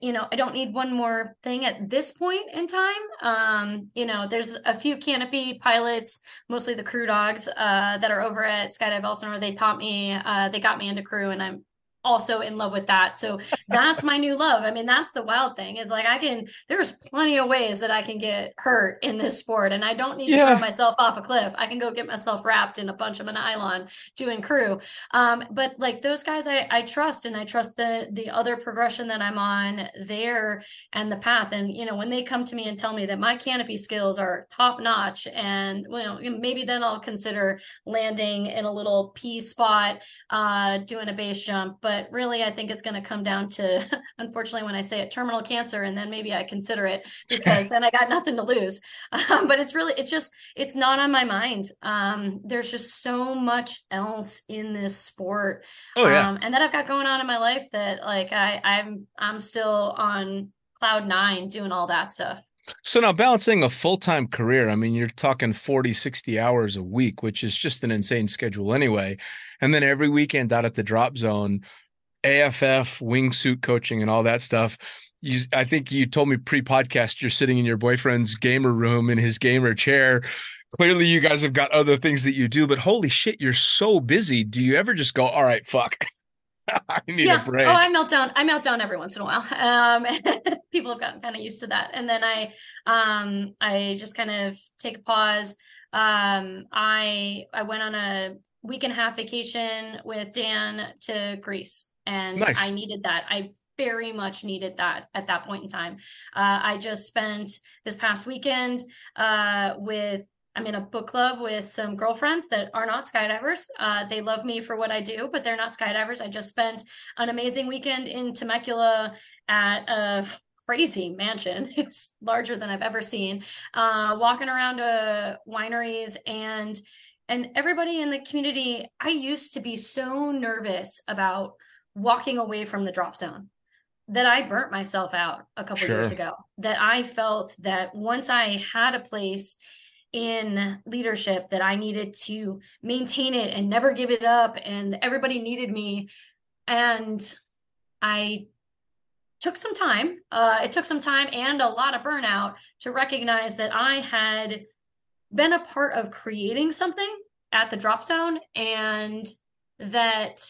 you know, I don't need one more thing at this point in time. Um, you know, there's a few canopy pilots, mostly the crew dogs, uh, that are over at Skydive Elsinore. They taught me, uh, they got me into crew, and I'm also in love with that. So that's my new love. I mean, that's the wild thing is like I can there's plenty of ways that I can get hurt in this sport and I don't need Yeah. to throw myself off a cliff. I can go get myself wrapped in a bunch of a nylon doing crew. Um but like those guys I I trust and I trust the the other progression that I'm on there and the path and you know when they come to me and tell me that my canopy skills are top notch and you know, maybe then I'll consider landing in a little P spot uh, doing a base jump. But really, I think it's going to come down to, unfortunately, when I say it, terminal cancer, and then maybe I consider it because then I got nothing to lose. Um, but it's really, it's just, it's not on my mind. Um, there's just so much else in this sport, Oh yeah. um, and that I've got going on in my life that, like, I, I'm, I'm still on cloud nine doing all that stuff. So now balancing a full-time career, I mean, you're talking 40, 60 hours a week, which is just an insane schedule anyway. And then every weekend out at the drop zone, AFF, wingsuit coaching and all that stuff. You, I think you told me pre-podcast you're sitting in your boyfriend's gamer room in his gamer chair. Clearly you guys have got other things that you do, but holy shit, you're so busy. Do you ever just go, all right, fuck. I need a break. Oh, I melt down. I melt down every once in a while. Um, people have gotten kind of used to that, and then I, um, I just kind of take a pause. Um, I I went on a week and a half vacation with Dan to Greece, and Nice. I needed that. I very much needed that at that point in time. Uh, I just spent this past weekend uh, with I'm in a book club with some girlfriends that are not skydivers. Uh, they love me for what I do, but they're not skydivers. I just spent an amazing weekend in Temecula at a crazy mansion. It's larger than I've ever seen. Uh, walking around uh, wineries and and everybody in the community. I used to be so nervous about walking away from the drop zone that I burnt myself out a couple years ago. That I felt that once I had a place in leadership that I needed to maintain it and never give it up and everybody needed me and I took some time uh it took some time and a lot of burnout to recognize that I had been a part of creating something at the drop zone and that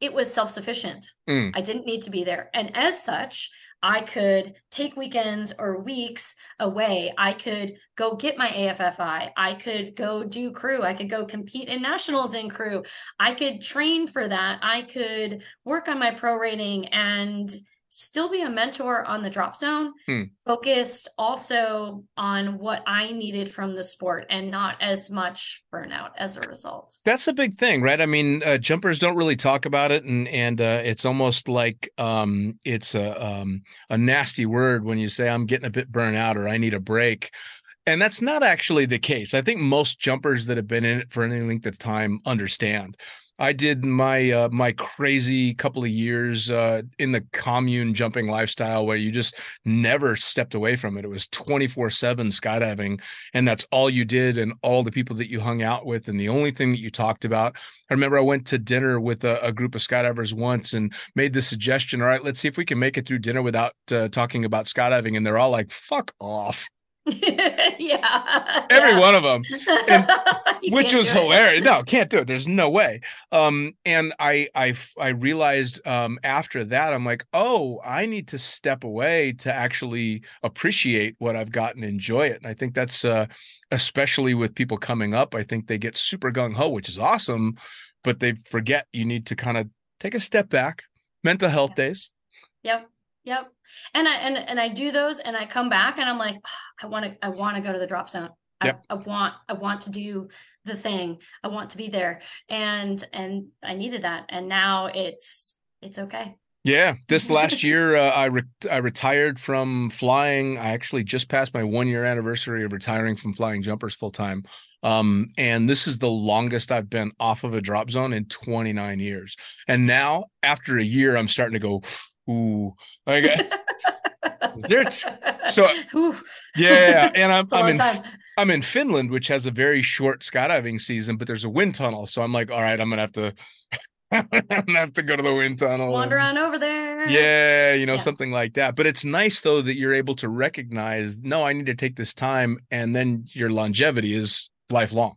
it was self-sufficient Mm. I didn't need to be there. And as such, I could take weekends or weeks away. I could go get my AFFI. I could go do crew. I could go compete in nationals in crew. I could train for that. I could work on my pro rating and still be a mentor on the drop zone, Hmm. focused also on what I needed from the sport and not as much burnout as a result. That's a big thing, right? I mean, uh, jumpers don't really talk about it, and and uh, it's almost like um, it's a um, a nasty word when you say I'm getting a bit burnt out or I need a break, and that's not actually the case. I think most jumpers that have been in it for any length of time understand. I did my uh, my crazy couple of years uh, in the commune jumping lifestyle where you just never stepped away from it. It was twenty four seven skydiving, and that's all you did and all the people that you hung out with and the only thing that you talked about. I remember i went to dinner with a, a group of skydivers once and made the suggestion all right let's see if we can make it through dinner without uh, talking about skydiving. And they're all like fuck off yeah. every yeah. one of them You which was hilarious. No can't do it. There's no way. Um and I, I, I realized um after that i'm like oh i need to step away to actually appreciate what i've got and enjoy it. And i think that's uh especially with people coming up i think they get super gung-ho which is awesome but they forget you need to kind of take a step back. Mental health days. Yep. Yep. And I and and I do those and I come back and I'm like, "Ah, I want to I want to go to the drop zone. I, Yep. I want I want to do the thing. I want to be there. And and I needed that. And now it's it's okay. Yeah, this last year uh, I re- I retired from flying. I actually just passed my one year anniversary of retiring from flying jumpers full time. Um, and this is the longest I've been off of a drop zone in 29 years. And now, after a year, I'm starting to go, ooh, like, there, so Oof. yeah, and I'm I'm in time. I'm in Finland, which has a very short skydiving season, but there's a wind tunnel. So I'm like, all right, I'm gonna have to, I'm gonna have to go to the wind tunnel. Wander and- on over there. yeah, you know, Yeah. something like that. But it's nice though that you're able to recognize, no, I need to take this time, and then your longevity is lifelong.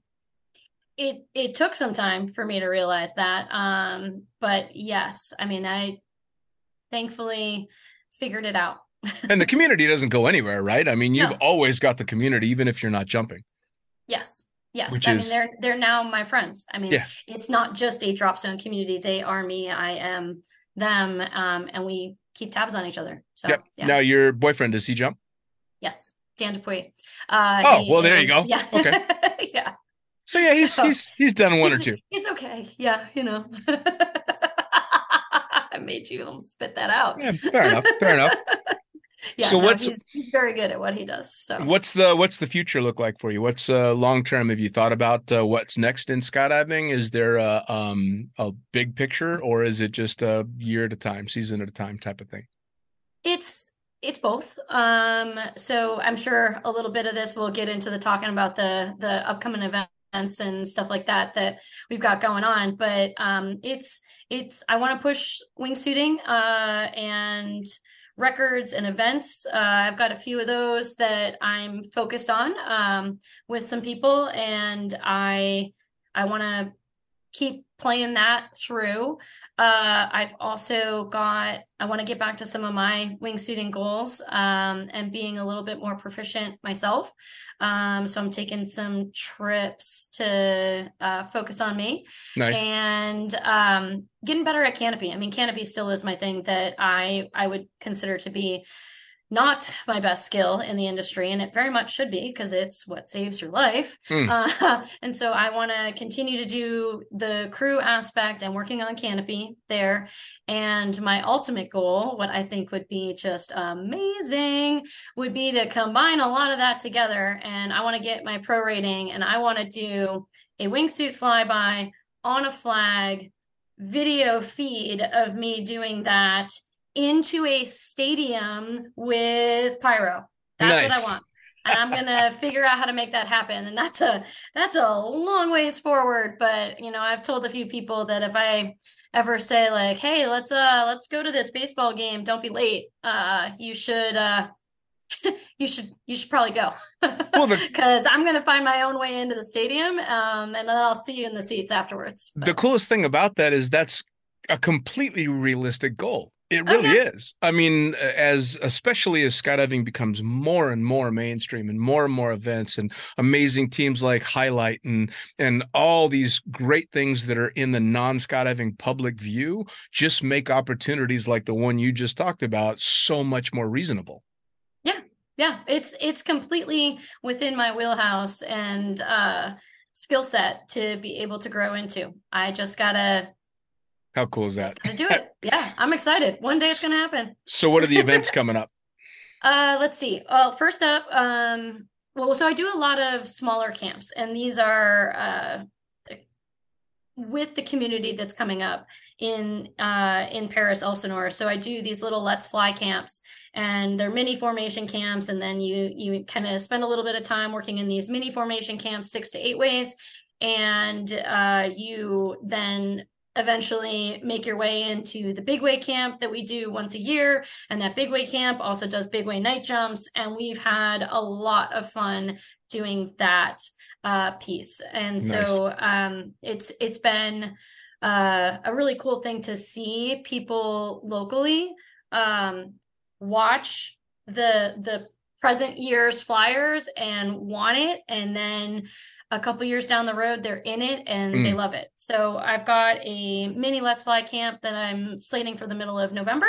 It it took some time for me to realize that. Um, but yes, I mean, I thankfully figured it out. And the community doesn't go anywhere, right? I mean, you've No. always got the community, even if you're not jumping. Yes. Yes. Which I is- mean, they're they're now my friends. I mean, Yeah. it's not just a drop zone community. They are me. I am them. Um, and we keep tabs on each other. So yep. yeah. Now your boyfriend does he jump? yes. Dan Dupuy. Uh, Oh, well, there you go. Yeah. Okay. yeah. So yeah, he's So- he's he's done one or two. He's okay. Yeah, you know. I made you spit that out. Yeah, fair enough. Fair enough. Yeah, So no, what's- he's, he's very good at what he does. So What's the what's the future look like for you? What's uh, long term? Have you thought about uh, what's next in skydiving? Is there a um a big picture, or is it just a year at a time, season at a time type of thing? it's it's both. Um, so I'm sure a little bit of this we'll get into the talking about the the upcoming events and stuff like that that we've got going on. But um, it's it's I want to push wingsuiting uh, and records and events. Uh, I've got a few of those that I'm focused on um, with some people, and I I want to keep playing that through. Uh, I've also got, I want to get back to some of my wingsuiting goals um, and being a little bit more proficient myself. Um, so I'm taking some trips to uh, focus on me Nice. and um, getting better at canopy. I mean, canopy still is my thing that I I would consider to be not my best skill in the industry, and it very much should be because it's what saves your life. Hmm. Uh, and so I want to continue to do the crew aspect and working on canopy there. And my ultimate goal, what I think would be just amazing, would be to combine a lot of that together. And I want to get my pro rating, and I want to do a wingsuit flyby on a flag video feed of me doing that into a stadium with pyro. That's what I want. And I'm gonna figure out how to make that happen. And that's a that's a long ways forward. But you know, I've told a few people that if I ever say like, hey, let's uh let's go to this baseball game, don't be late. Uh you should uh you should you should probably go. Because I'm gonna find my own way into the stadium, um, and then I'll see you in the seats afterwards. the coolest thing about that is that's a completely realistic goal. It really is. I mean, as especially as skydiving becomes more and more mainstream and more and more events and amazing teams like Highlight and and all these great things that are in the non-skydiving public view just make opportunities like the one you just talked about so much more reasonable. Yeah. Yeah it's it's completely within my wheelhouse and uh skill set to be able to grow into i just gotta How cool is that? do it yeah i'm excited one day it's gonna happen So what are the events coming up? uh let's see well first up um well so i do a lot of smaller camps and these are uh with the community that's coming up in uh in Perris Elsinore. So I do these little let's fly camps and they're mini formation camps and then you you kind of spend a little bit of time working in these mini formation camps 6 to 8 ways and uh you then eventually make your way into the big way camp that we do once a year. And that big way camp also does big way night jumps. And we've had a lot of fun doing that uh piece. And so um it's it's been uh a really cool thing to see people locally um watch the the present year's flyers and want it. And then a couple years down the road they're in it and they Mm. love it so i've got a mini let's fly camp that i'm slating for the middle of november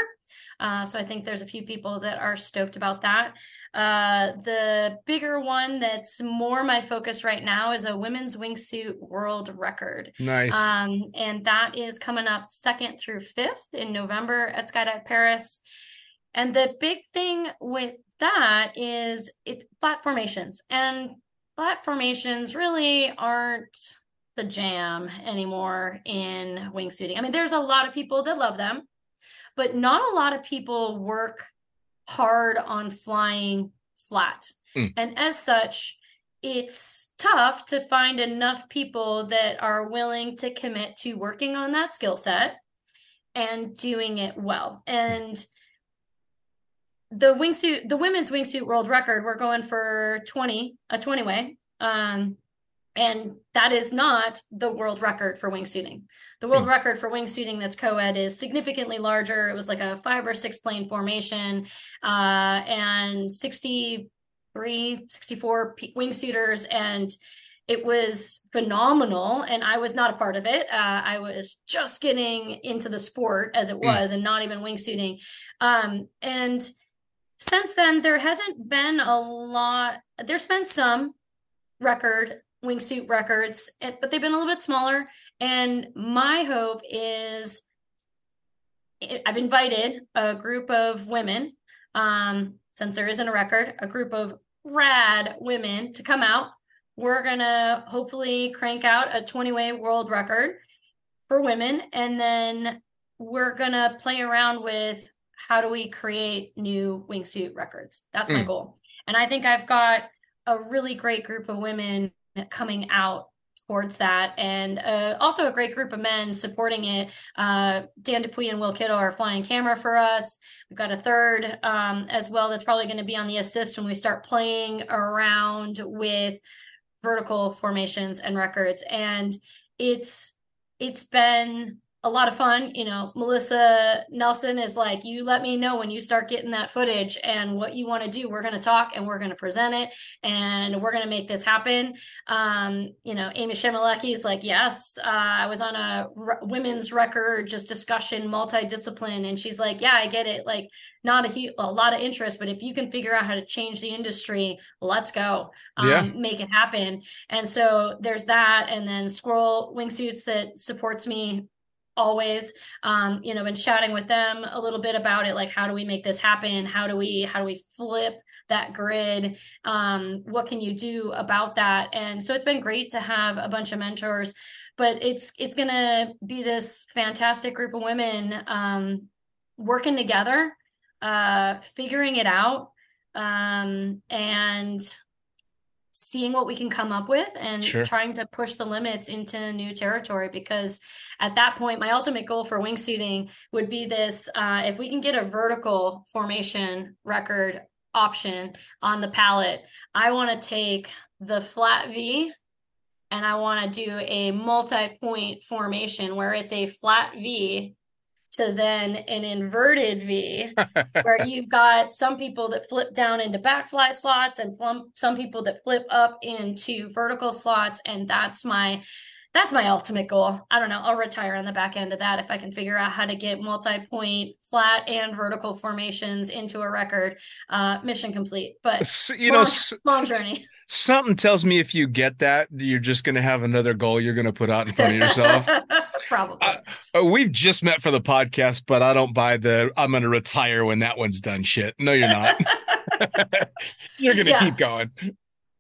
Uh, so I think there's a few people that are stoked about that. Uh, the bigger one that's more my focus right now is a women's wingsuit world record. Nice. Um, and that is coming up second through fifth in November at Skydive Perris. And the big thing with that is it flat formations. And flat formations really aren't the jam anymore in wingsuiting. I mean, there's a lot of people that love them, but not a lot of people work hard on flying flat. Mm. And as such, it's tough to find enough people that are willing to commit to working on that skill set and doing it well. And the wingsuit, the women's wingsuit world record, we're going for 20, a 20 way. Um, and that is not the world record for wingsuiting. The world Hmm. record for wingsuiting that's co-ed is significantly larger. It was like a five or six plane formation, uh, and 63, 64 p- wingsuiters. And it was phenomenal. And I was not a part of it. Uh, I was just getting into the sport as it Hmm. was and not even wingsuiting. Um, and since then, there hasn't been a lot, there's been some record wingsuit records, but they've been a little bit smaller. And my hope is I- I've invited a group of women, um, since there isn't a record, a group of rad women to come out. We're gonna hopefully crank out a 20 way world record for women, and then we're gonna play around with how do we create new wingsuit records. That's my Mm. goal. And I think I've got a really great group of women coming out towards that and uh, also a great group of men supporting it uh, dan dupuy and will kiddo are flying camera for us we've got a third um, as well that's probably going to be on the assist when we start playing around with vertical formations and records and it's it's been a lot of fun you know melissa nelson is like you let me know when you start getting that footage and what you want to do. We're going to talk and we're going to present it and we're going to make this happen. Um you know amy chmelecki is like yes uh, i was on a r- women's record just discussion multidiscipline. And she's like yeah i get it like not a, hu- a lot of interest but if you can figure out how to change the industry let's go um, Yeah. make it happen. And so there's that and then squirrel wingsuits that supports me always um you know been chatting with them a little bit about it like how do we make this happen? How do we how do we flip that grid? Um what can you do about that? And so it's been great to have a bunch of mentors but it's it's to be this fantastic group of women um working together uh figuring it out um and seeing what we can come up with and Sure. trying to push the limits into new territory because at that point my ultimate goal for wingsuiting would be this uh, if we can get a vertical formation record option on the palette i want to take the flat v and i want to do a multi-point formation where it's a flat v to then an inverted v where you've got some people that flip down into backfly slots and some people that flip up into vertical slots and that's my that's my ultimate goal. I don't know i'll retire on the back end of that if i can figure out how to get multi-point flat and vertical formations into a record uh mission complete but you know, long, s- long journey something tells me if you get that, you're just going to have another goal you're going to put out in front of yourself. probably Uh, Oh, we've just met for the podcast, but I don't buy the I'm going to retire when that one's done shit. No, you're not. you're going to Yeah. keep going.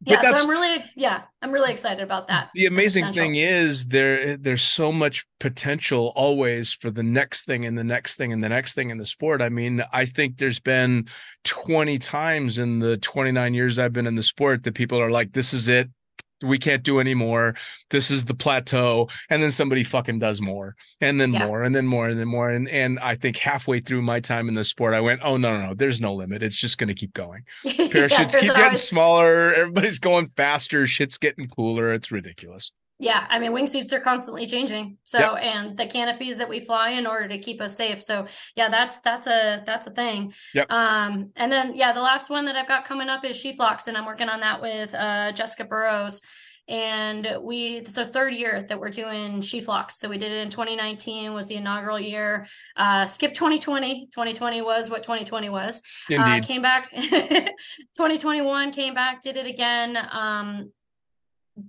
Yeah so i'm really yeah i'm really excited about that The amazing potential. thing is there there's so much potential always for the next thing and the next thing and the next thing in the sport. I mean, I think there's been 20 times in the 29 years I've been in the sport that people are like this is it. We can't do anymore. This is the plateau. And then somebody fucking does more and then Yeah. more and then more and then more. And and I think halfway through my time in the sport, I went, oh no, no, no, there's no limit. It's just gonna keep going. Parachutes there's keep getting smaller, everybody's going faster, shit's getting cooler. It's ridiculous. Yeah, I mean, wingsuits are constantly changing. So, Yep. and the canopies that we fly in order to keep us safe. So, yeah, that's that's a that's a thing. Yep. Um, and then yeah, the last one that I've got coming up is She Flocks, and I'm working on that with uh Jessica Burrows. and we it's our third year that we're doing She Flocks. So we did it in 2019 was the inaugural year. Uh, skip 2020. 2020 was what 2020 was. Uh, Indeed. came back 2021 came back did it again um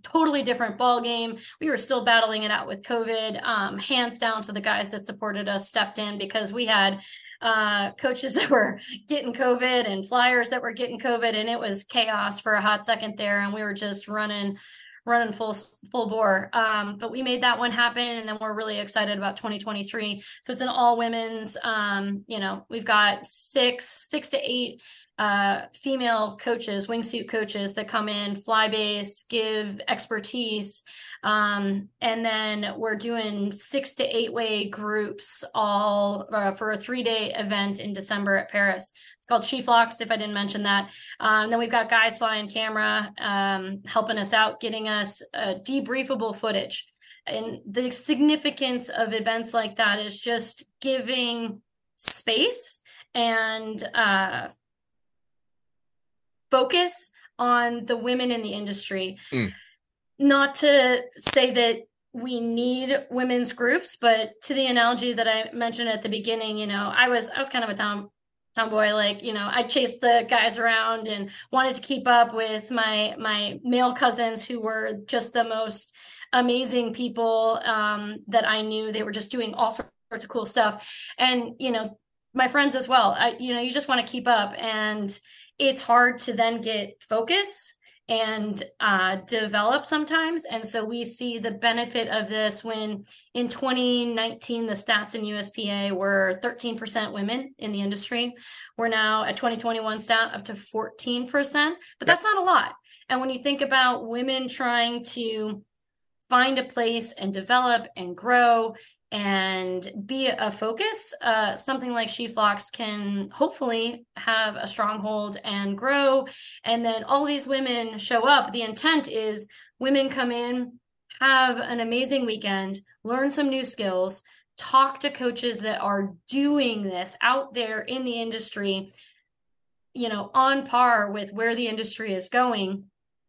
totally different ball game we were still battling it out with covid um hands down. To the guys that supported us stepped in because we had uh coaches that were getting covid and flyers that were getting covid and it was chaos for a hot second there and we were just running running full full bore. Um but we made that one happen and then we're really excited about 2023 so it's an all women's um you know we've got six six to eight uh, female coaches, wingsuit coaches that come in, fly base, give expertise. Um, and then we're doing six to eight way groups all uh, for a three day event in December at Perris. It's called She Flocks, if I didn't mention that. Um, then we've got guys flying camera, um, helping us out, getting us uh, debriefable footage. And the significance of events like that is just giving space and uh, focus on the women in the industry. Mm. Not to say that we need women's groups, but to the analogy that I mentioned at the beginning, you know, I was I was kind of a tom tomboy like you know i chased the guys around and wanted to keep up with my my male cousins who were just the most amazing people um, that i knew they were just doing all sorts of cool stuff and you know my friends as well i you know you just want to keep up and it's hard to then get focus and uh, develop sometimes. And so we see the benefit of this when in 2019, the stats in USPA were 13% women in the industry. We're now at 2021 stat up to 14%, but that's not a lot. And when you think about women trying to find a place and develop and grow and be a focus, uh, something like She Flocks can hopefully have a stronghold and grow. And then all these women show up. The intent is women come in, have an amazing weekend, learn some new skills, talk to coaches that are doing this out there in the industry, you know, on par with where the industry is going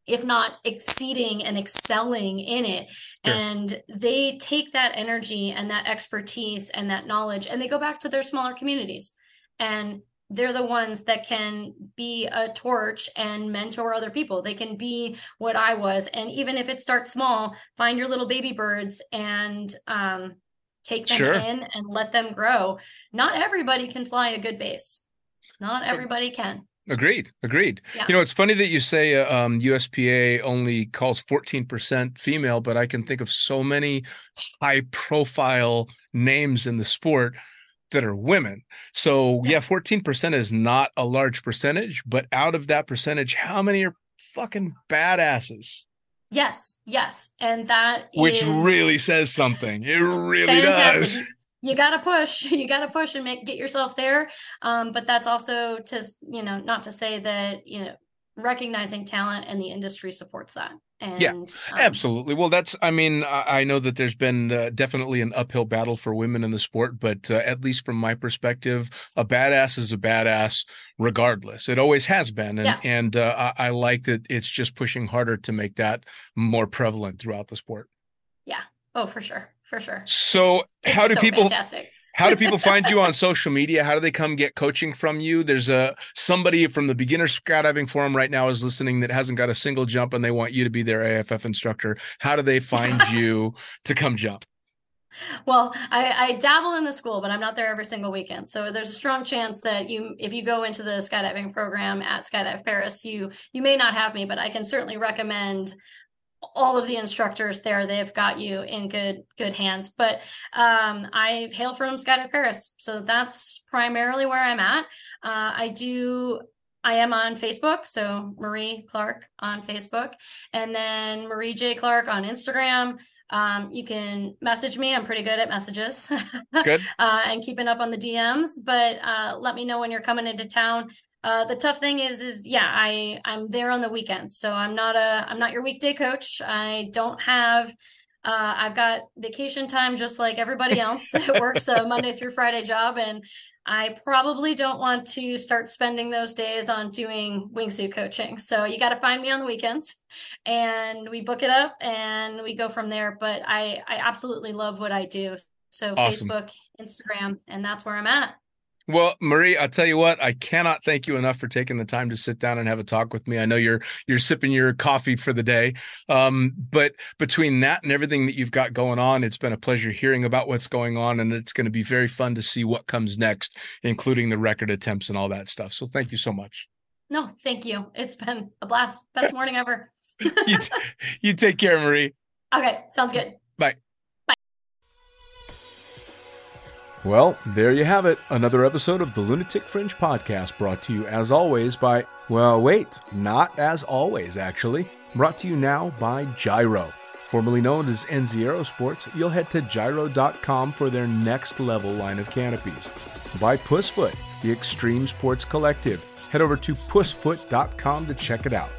if not exceeding and excelling in it. Sure. And they take that energy and that expertise and that knowledge and they go back to their smaller communities. And they're the ones that can be a torch and mentor other people. They can be what I was. And even if it starts small, find your little baby birds and um, take them Sure. in and let them grow. Not everybody can fly a good base. Not everybody can. Agreed. Agreed. Yeah. You know, it's funny that you say uh, um, USPA only calls 14% female, but I can think of so many high profile names in the sport that are women. So, yeah, Yeah. 14% is not a large percentage, but out of that percentage, how many are fucking badasses? Yes, yes. And that Which is really says something. It really fantastic. does. You gotta push. You gotta push and make get yourself there. Um, but that's also to you know not to say that you know recognizing talent and the industry supports that. And um, Absolutely. Well, that's, I mean, I I know that there's been uh, definitely an uphill battle for women in the sport, but uh, at least from my perspective, a badass is a badass regardless. It always has been. And, Yeah. and uh, I, I like that it's just pushing harder to make that more prevalent throughout the sport. Yeah. Oh, for sure, for sure. So, It's how do so people Fantastic. how do people find you on social media? How do they come get coaching from you? There's a somebody from the beginner skydiving forum right now is listening that hasn't got a single jump and they want you to be their AFF instructor. How do they find you to come jump? Well, I, I dabble in the school, but I'm not there every single weekend. So there's a strong chance that you, if you go into the skydiving program at Skydive Perris, you you may not have me, but I can certainly recommend all of the instructors there. They've got you in good good hands. But um, I hail from Skydive Perris, so that's primarily where I'm at. Uh, I do. I am on Facebook, so Marie Clark on Facebook, and then Marie J Clark on Instagram. Um, you can message me. I'm pretty good at messages. Good. uh, and keeping up on the DMs. But uh, let me know when you're coming into town. Uh, the tough thing is, is yeah, I I'm there on the weekends, so I'm not a I'm not your weekday coach. I don't have Uh, I've got vacation time just like everybody else that works a Monday through Friday job, and I probably don't want to start spending those days on doing wingsuit coaching. So you got to find me on the weekends and we book it up and we go from there. But I, I absolutely love what I do. So Awesome. Facebook, Instagram, and that's where I'm at. Well, Marie, I'll tell you what, I cannot thank you enough for taking the time to sit down and have a talk with me. I know you're you're sipping your coffee for the day. Um, but between that and everything that you've got going on, it's been a pleasure hearing about what's going on and it's going to be very fun to see what comes next, including the record attempts and all that stuff. So thank you so much. No, thank you. It's been a blast. Best morning ever. you, t- you take care, Marie. Okay, sounds good. Bye. Well, there you have it. Another episode of the Lunatic Fringe podcast brought to you as always by, well, wait, not as always, actually. Brought to you now by Jyro. Formerly known as NZ Aerosports, you'll head to jyro.com for their next level line of canopies. By Pussyfoot, the Extreme Sports Collective. Head over to pussyfoot.com to check it out.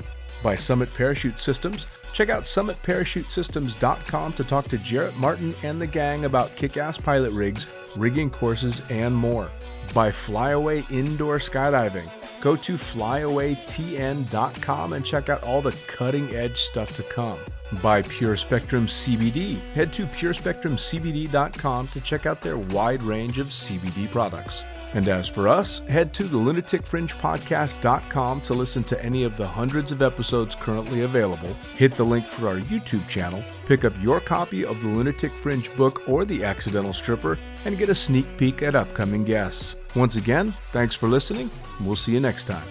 By Summit Parachute Systems, check out summitparachutesystems.com to talk to Jarrett Martin and the gang about kick ass pilot rigs, rigging courses, and more. By Flyaway Indoor Skydiving, go to flyawaytn.com and check out all the cutting edge stuff to come. By Pure Spectrum CBD, head to purespectrumcbd.com to check out their wide range of CBD products. And as for us, head to the lunaticfringepodcast.com to listen to any of the hundreds of episodes currently available. Hit the link for our YouTube channel, pick up your copy of the Lunatic Fringe book or The Accidental Stripper, and get a sneak peek at upcoming guests. Once again, thanks for listening. We'll see you next time.